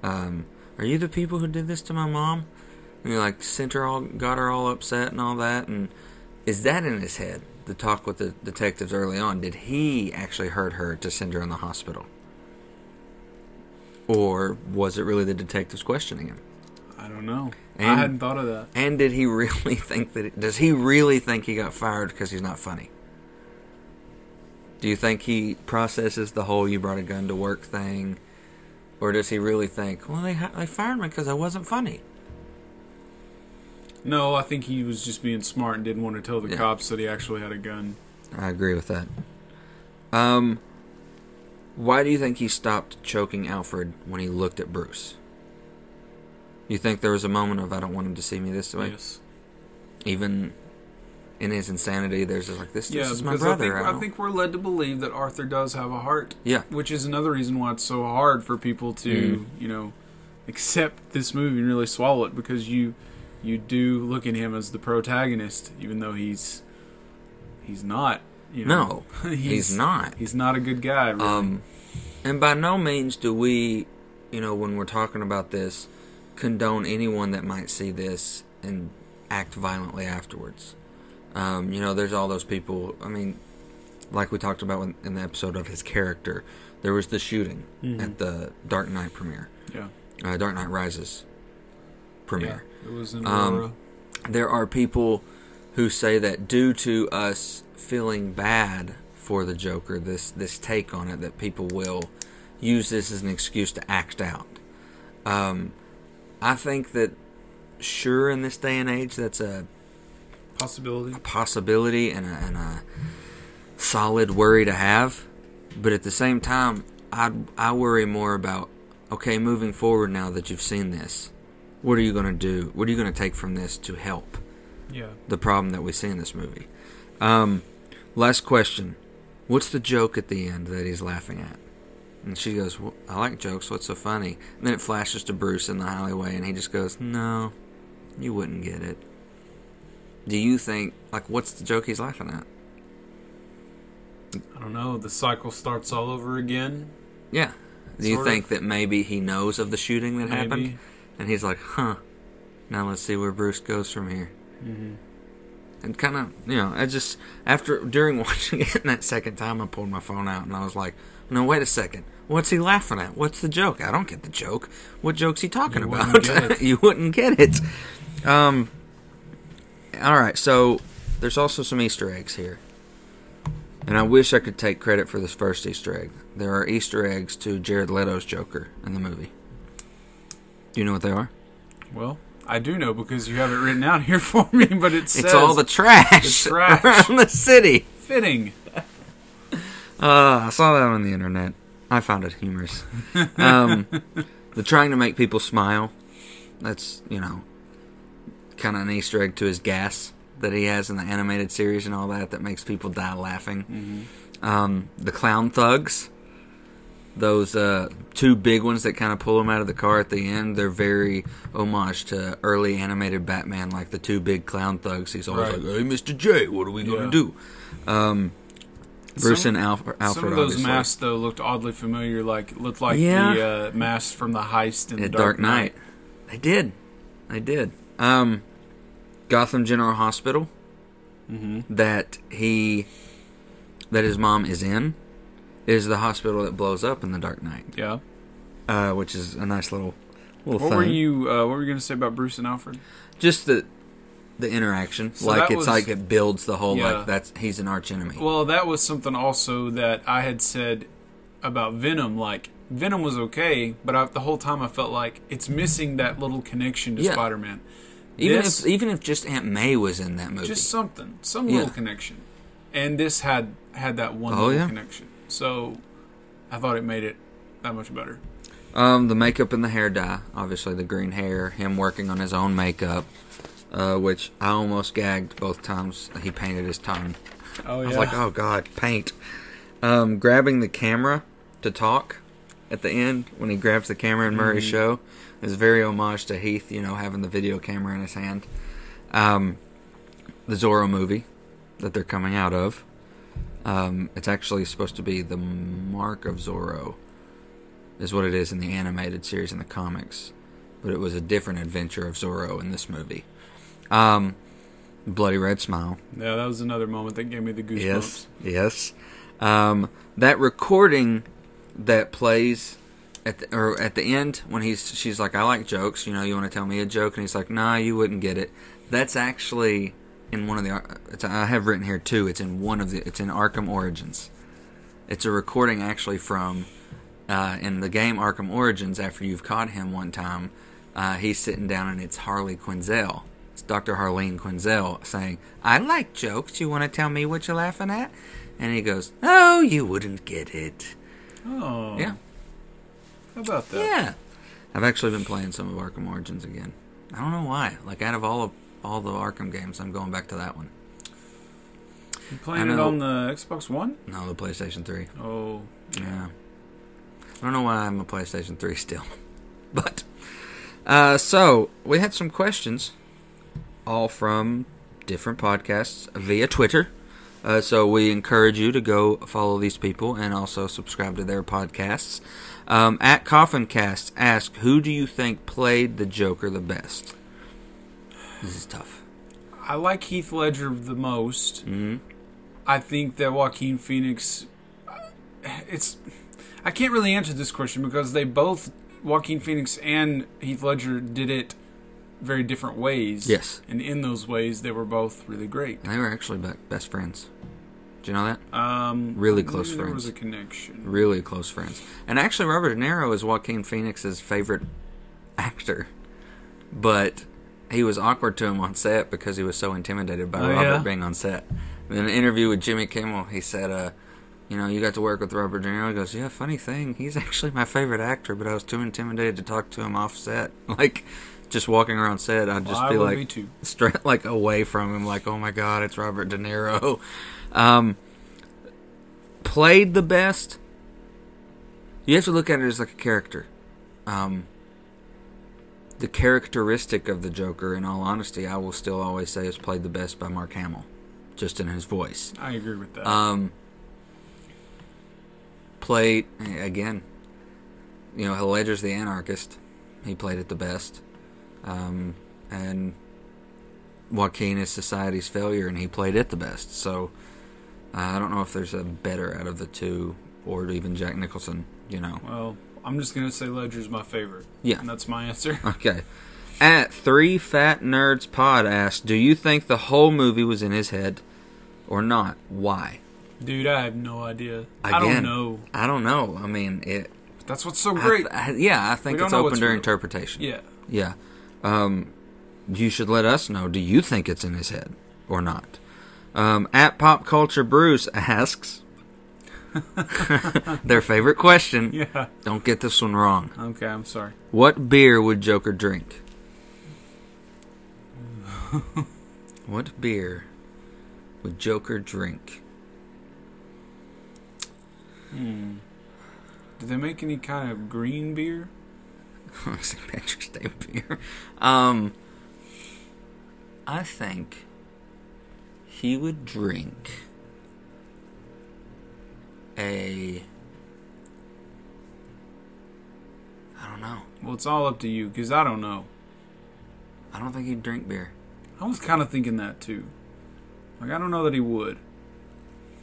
um, "Are you the people who did this to my mom?" And you like sent her all, got her all upset and all that. And is that in his head? The talk with the detectives early on. Did he actually hurt her to send her in the hospital, or was it really the detectives questioning him? I don't know. I And- hadn't thought of that. And did he really think that? Does he really think he got fired because he's not funny? Do you think he processes the whole "you brought a gun to work" thing, or does he really think, "Well, they they fired me because I wasn't funny"? No, I think he was just being smart and didn't want to tell the Yeah. cops that he actually had a gun. I agree with that. Um, why do you think he stopped choking Alfred when he looked at Bruce? You think there was a moment of "I don't want him to see me this way"? Yes. Even in his insanity, there's just like this. Yeah, this is my brother. I think, I I think we're led to believe that Arthur does have a heart. Yeah. Which is another reason why it's so hard for people to, Mm. you know, accept this movie and really swallow it because you you do look at him as the protagonist, even though he's he's not. You know, No, he's not. He's not a good guy. Really. Um, and by no means do we, you know, when we're talking about this, condone anyone that might see this and act violently afterwards. Um, you know, there's all those people. I mean, like we talked about in- in the episode of his character, there was the shooting at the Dark Knight premiere, yeah. uh, Dark Knight Rises Yeah. premiere. It was in Um, there are people who say that due to us feeling bad for the Joker, this this take on it, that people will use this as an excuse to act out. Um, I think that sure in this day and age that's a Possibility. a possibility and a, and a solid worry to have, but at the same time, I I worry more about okay, moving forward now that you've seen this, what are you going to do? What are you going to take from this to help? Yeah. the problem that we see in this movie. Um, last question: What's the joke at the end that he's laughing at? And she goes, well, "I like jokes. What's so funny?" And then it flashes to Bruce in the alleyway, and he just goes, "No, you wouldn't get it." Do you think like what's the joke he's laughing at? I don't know. The cycle starts all over again. Yeah. Do you Sort of. think that maybe he knows of the shooting that happened, Maybe. And he's like, "Huh." Now let's see where Bruce goes from here. Mm-hmm. and kind of you know i just after during watching it that second time i pulled my phone out and i was like no wait a second. What's he laughing at? What's the joke? I don't get the joke. What joke's he talking You about? wouldn't you wouldn't get it. Um all right so there's also some easter eggs here. And i wish i could take credit for this first easter egg. There are easter eggs to jared leto's joker in the movie do you know what they are Well, I do know because you have it written out here for me, but it says it's all the trash, the trash. around the city fitting. Uh, I saw that on the internet. I found it humorous. Um, the trying to make people smile. That's, you know, kind of an Easter egg to his gas that he has in the animated series and all that that makes people die laughing. Um, the clown thugs. Those uh, two big ones that kind of pull him out of the car at the end, they're very homage to early animated Batman, like the two big clown thugs. He's always Right. like, "Hey, Mr. J, what are we gonna do?" Um, Bruce Some- and Alfred. Alfred Some of those obviously. masks though looked oddly familiar, like looked like Yeah. the uh, masks from the heist in the Dark Knight. They did. They did. Um, Gotham General Hospital Mm-hmm. that he that his mom is in is the hospital that blows up in the Dark Knight, Yeah. uh, which is a nice little little What thing. were you? Uh, what were you going to say about Bruce and Alfred? Just the the interaction, So like it's was- like it builds the whole Yeah. like that's he's an arch enemy. Well, that was something also that I had said about Venom. Like Venom was okay, but I, the whole time I felt like it's missing that little connection to Yeah. Spider-Man. even this- if even if just Aunt May was in that movie, Just something, some Yeah. little connection. and this had had that one Oh, little yeah. connection. So I thought it made it that much better. Um, the makeup and the hair dye, obviously the green hair, him working on his own makeup, uh, which I almost gagged both times he painted his tongue. Oh yeah. I was like, oh god, paint. Um, grabbing the camera to talk at the end when he grabs the camera in Murray's show is very homage to Heath, you know, having the video camera in his hand. Um, the Zorro movie that they're coming out of. Um, it's actually supposed to be the Mark of Zorro, is what it is in the animated series in the comics, but it was a different adventure of Zorro in this movie. Um, Bloody Red Smile. yeah, that was another moment that gave me the goosebumps. Yes, yes. Um, that recording that plays at the, or at the end when he's she's like, "I like jokes. You know, you want to tell me a joke?" And he's like, "Nah, you wouldn't get it." That's actually in one of the. It's, I have written here too. It's in one of the. It's in Arkham Origins. It's a recording actually from uh, in the game Arkham Origins. After you've caught him one time, uh, he's sitting down and it's Harley Quinzel. It's Dr. Harleen Quinzel saying, "I like jokes. You want to tell me what you're laughing at?" And he goes, "Oh, you wouldn't get it." Oh, Yeah, How about that? yeah. I've actually been playing some of Arkham Origins again. I don't know why. Like out of all of all the Arkham games, I'm going back to that one. You playing it on the Xbox One? No, the PlayStation 3. Oh, Yeah. I don't know why I'm a PlayStation 3 still. But, uh, so, we had some questions, all from different podcasts via Twitter. Uh, so, we encourage you to go follow these people and also subscribe to their podcasts. Um, at Coffincast ask, Who do you think played the Joker the best? This is tough. I like Heath Ledger the most. hmm I think that Joaquin Phoenix. It's. I can't really answer this question because they both, Joaquin Phoenix and Heath Ledger, did it very different ways. Yes. And in those ways, they were both really great. They were actually best friends. Do you know that? Um, Really close There friends. was a connection. really close friends. And actually, Robert De Niro is Joaquin Phoenix's favorite actor, but he was awkward to him on set because he was so intimidated by Oh, Robert yeah? being on set. In an interview with Jimmy Kimmel, he said, uh, "You know, you got to work with Robert De Niro." He goes, "Yeah, funny thing, he's actually my favorite actor, but I was too intimidated to talk to him off set. Like, just walking around set, I'd just be like." be straight like away from him like oh my god it's robert de niro um played the best you have to look at it as like a character um the characteristic of the joker in all honesty i will still always say is played the best by mark hamill just in his voice I agree with that. um played again you know ledger's the anarchist he played it the best um and Joaquin is society's failure, and he played it the best. So uh, I don't know if there's a better out of the two, or even Jack Nicholson. You know. well, I'm just gonna say Ledger's my favorite. Yeah. and that's my answer. Okay. At three fat nerds pod asked, "Do you think the whole movie was in his head, or not? Why?" Dude, I have no idea. I don't know. I don't know. I mean, it. That's what's so great. I- yeah, I think it's open to real. interpretation. yeah. Yeah. Um, you should let us know. Do you think it's in his head or not? Um, at Pop Culture Brews asks their favorite question. Yeah. Don't get this one wrong. Okay, I'm sorry. What beer would Joker drink? what beer would Joker drink? Hmm. Do they make any kind of green beer? St. Patrick's Day beer. Um, I think he would drink a. I don't know. Well, it's all up to you because I don't know. I don't think he'd drink beer. I was kind of thinking that too. Like, I don't know that he would.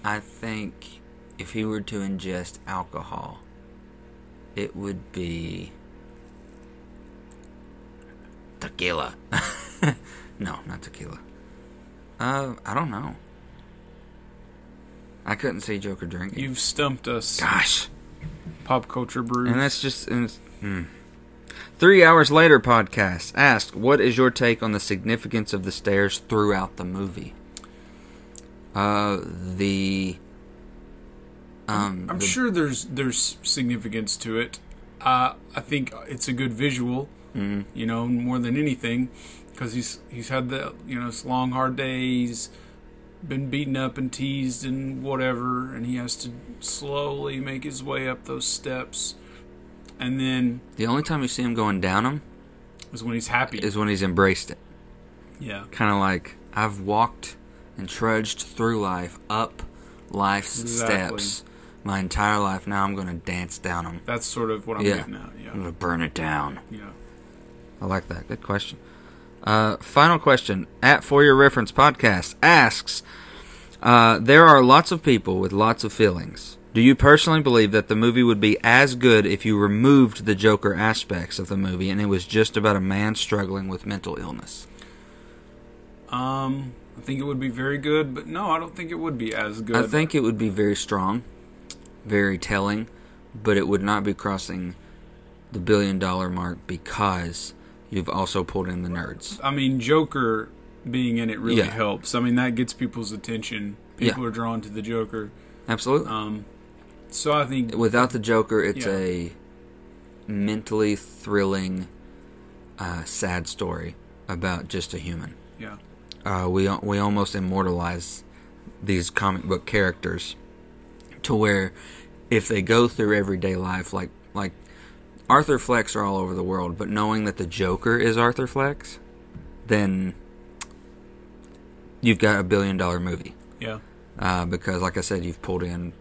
I think if he were to ingest alcohol, it would be tequila. no, not tequila. Uh, I don't know. I couldn't see Joker drinking. You've stumped us, Gosh, pop culture brews. and that's just. And it's- hmm. Three hours later, podcast asked, "What is your take on the significance of the stairs throughout the movie?" Uh, the um, I'm the- sure there's there's significance to it. Uh, I think it's a good visual, Mhm. you know, more than anything, because he's he's had the you know long hard days, been beaten up and teased and whatever, and he has to slowly make his way up those steps, and then the only time you see him going down them is when he's happy. is when he's embraced it. yeah, Kind of like I've walked and trudged through life up life's Exactly. steps my entire life. Now I'm going to dance down them. that's sort of what I'm Yeah. getting at. I'm going to burn it down. yeah. I like that. Good question. Uh, final question at For Your Reference Podcast asks uh, There are lots of people with lots of feelings. Do you personally believe that the movie would be as good if you removed the Joker aspects of the movie and it was just about a man struggling with mental illness? Um, I think it would be very good, but no, I don't think it would be as good. I think it would be very strong, very telling, but it would not be crossing the billion dollar mark because you've also pulled in the nerds. I mean, Joker being in it really Yeah. helps. I mean, that gets people's attention. People are drawn to the Joker. Absolutely. Um, so I think Without the Joker, it's Yeah. a mentally thrilling, uh, sad story about just a human. yeah, Uh, we we almost immortalize these comic book characters to where if they go through everyday life, like like Arthur Flecks are all over the world, but knowing that the Joker is Arthur Flex, then you've got a billion dollar movie. yeah, uh, because, like I said, you've pulled in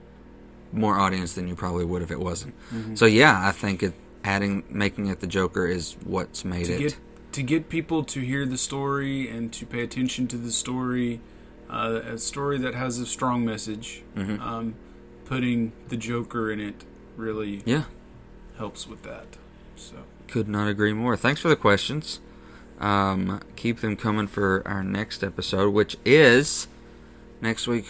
more audience than you probably would if it wasn't. So yeah, I think it adding making it the Joker is what's made to it. get to get people to hear the story and to pay attention to the story, uh, a story that has a strong message. Mhm. Um, putting the Joker in it really yeah, helps with that. So could not agree more. Thanks for the questions. Um, keep them coming for our next episode, which is next week.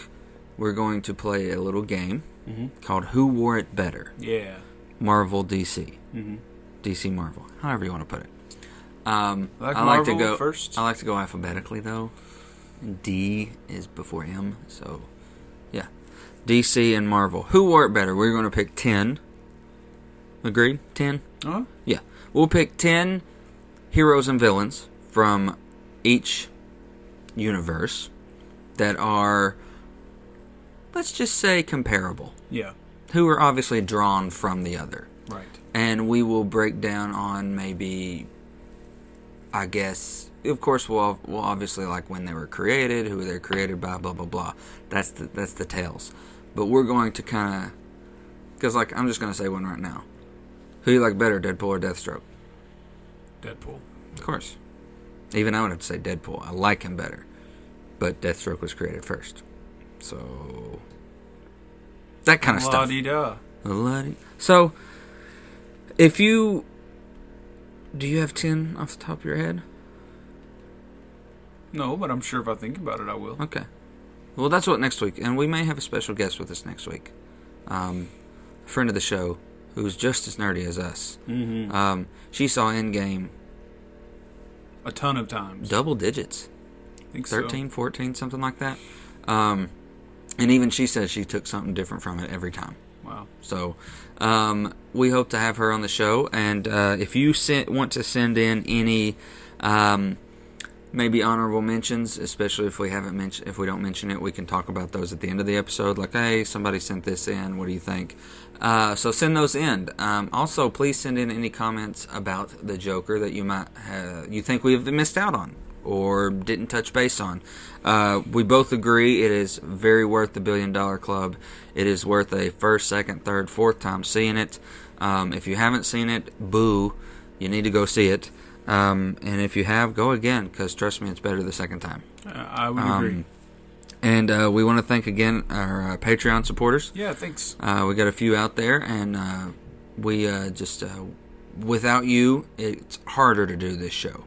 We're going to play a little game Mhm. called "Who Wore It Better." yeah, Marvel, DC, hmm DC, Marvel, however you want to put it. Um, like I like to go first. I like to go alphabetically though. D is before M, so yeah. DC and Marvel. Who wore it better? We're going to pick 10. Agreed? 10? Huh? Yeah. We'll pick 10 heroes and villains from each universe that are let's just say comparable. Yeah, Who are obviously drawn from the other right. and we will break down on maybe i guess of course we'll, we'll obviously like when they were created who they're created by blah blah blah that's the that's the tales but we're going to kind of because like i'm just going to say one right now who you like better deadpool or deathstroke Deadpool. of course even i would have to say deadpool i like him better but deathstroke was created first so that kind of stuff La-di-da. Alrighty. So, if you do, you have ten off the top of your head? No, but I'm sure if I think about it, I will. Okay. Well, that's what next week, and we may have a special guest with us next week. Um, a friend of the show who's just as nerdy as us. Mm-hmm. Um, she saw Endgame A ton of times. double digits, I think so. 13, 14, something like that. Um, and even she says she took something different from it every time. Wow. So, um, we hope to have her on the show. And uh, if you sent, want to send in any, um, maybe honorable mentions, especially if we haven't mentioned, if we don't mention it, we can talk about those at the end of the episode. Like, hey, somebody sent this in. What do you think? Uh, so send those in. Um, also, please send in any comments about the Joker that you might have, you think we've missed out on or didn't touch base on. Uh, we both agree it is very worth the billion dollar club. It is worth a first, second, third, fourth time seeing it. Um, if you haven't seen it, boo, you need to go see it. Um, and if you have, go again because trust me, it's better the second time. Uh, I would Um, agree. And uh, we want to thank again our uh, Patreon supporters. Yeah, thanks. Uh, we got a few out there, and uh, we uh, just uh, without you, it's harder to do this show.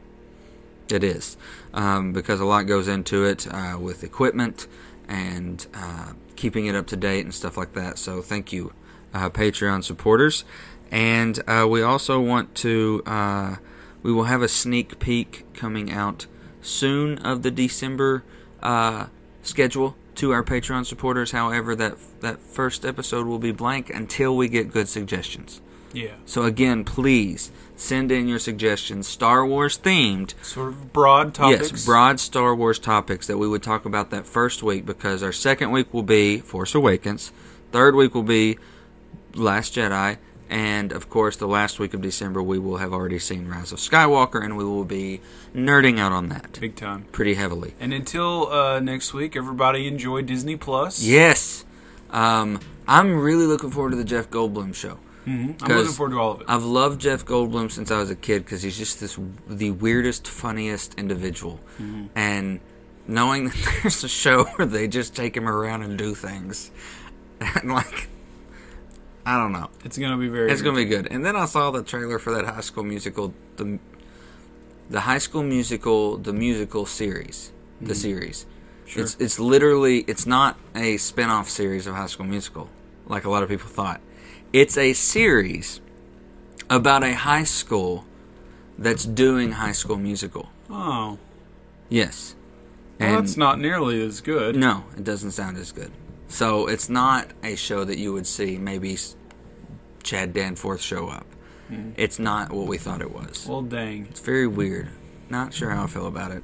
It is um, because a lot goes into it uh, with equipment and uh, keeping it up to date and stuff like that. So thank you, uh, Patreon supporters, and uh, we also want to. Uh, we will have a sneak peek coming out soon of the December uh, schedule to our Patreon supporters. However, that that first episode will be blank until we get good suggestions. Yeah. So again, please send in your suggestions, Star Wars themed. Sort of broad topics. Yes, broad Star Wars topics that we would talk about that first week because our second week will be Force Awakens, third week will be Last Jedi, and of course the last week of December we will have already seen Rise of Skywalker and we will be nerding out on that Big time. pretty heavily. And until uh, next week, everybody enjoy Disney Plus. Yes. Um, I'm really looking forward to the Jeff Goldblum show. hmm I'm looking forward to all of it. I've loved Jeff Goldblum since I was a kid because he's just this the weirdest, funniest individual, Mm-hmm. and knowing that there's a show where they just take him around and do things, and like, I don't know, It's gonna be very. it's gonna be good. And then I saw the trailer for that High School Musical, the the High School Musical, the musical series, the series. Mm-hmm. Sure. It's it's literally it's not a spin-off series of High School Musical like a lot of people thought. It's a series about a high school that's doing High School Musical. Oh, Yes. well, that's not nearly as good. No, it doesn't sound as good. So it's not a show that you would see maybe Chad Danforth show up. It's not what we thought it was. Well, dang. It's very weird. Not sure how I feel about it.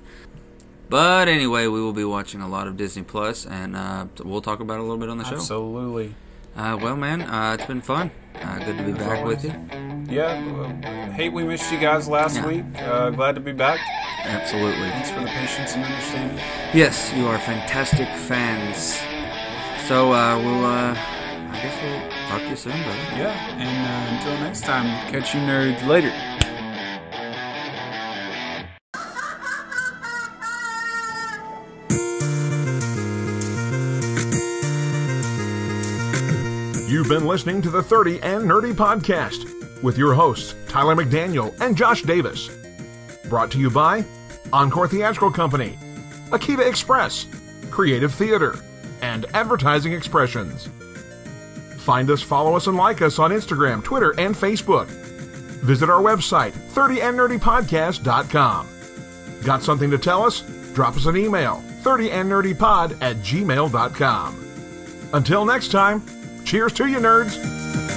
But anyway, we will be watching a lot of Disney Plus, and uh, we'll talk about it a little bit on the show. Absolutely. Uh, well, man, uh, it's been fun. Uh, good to be back with you. Yeah. uh, hate we missed you guys last Yeah. week. Uh, glad to be back. Absolutely. Thanks for the patience and understanding. Yes, you are fantastic fans. So uh, we'll, uh, I guess we'll talk to you soon, brother. Yeah. And uh, until next time, catch you nerds later. You've been listening to the 30 and Nerdy Podcast with your hosts, Tyler McDaniel and Josh Davis. Brought to you by Encore Theatrical Company, Akiva Express, Creative Theater, and Advertising Expressions. Find us, follow us, and like us on Instagram, Twitter, and Facebook. Visit our website, 30andnerdypodcast.com. Got something to tell us? Drop us an email, 30andnerdypod at gmail.com. Until next time, cheers to you, nerds!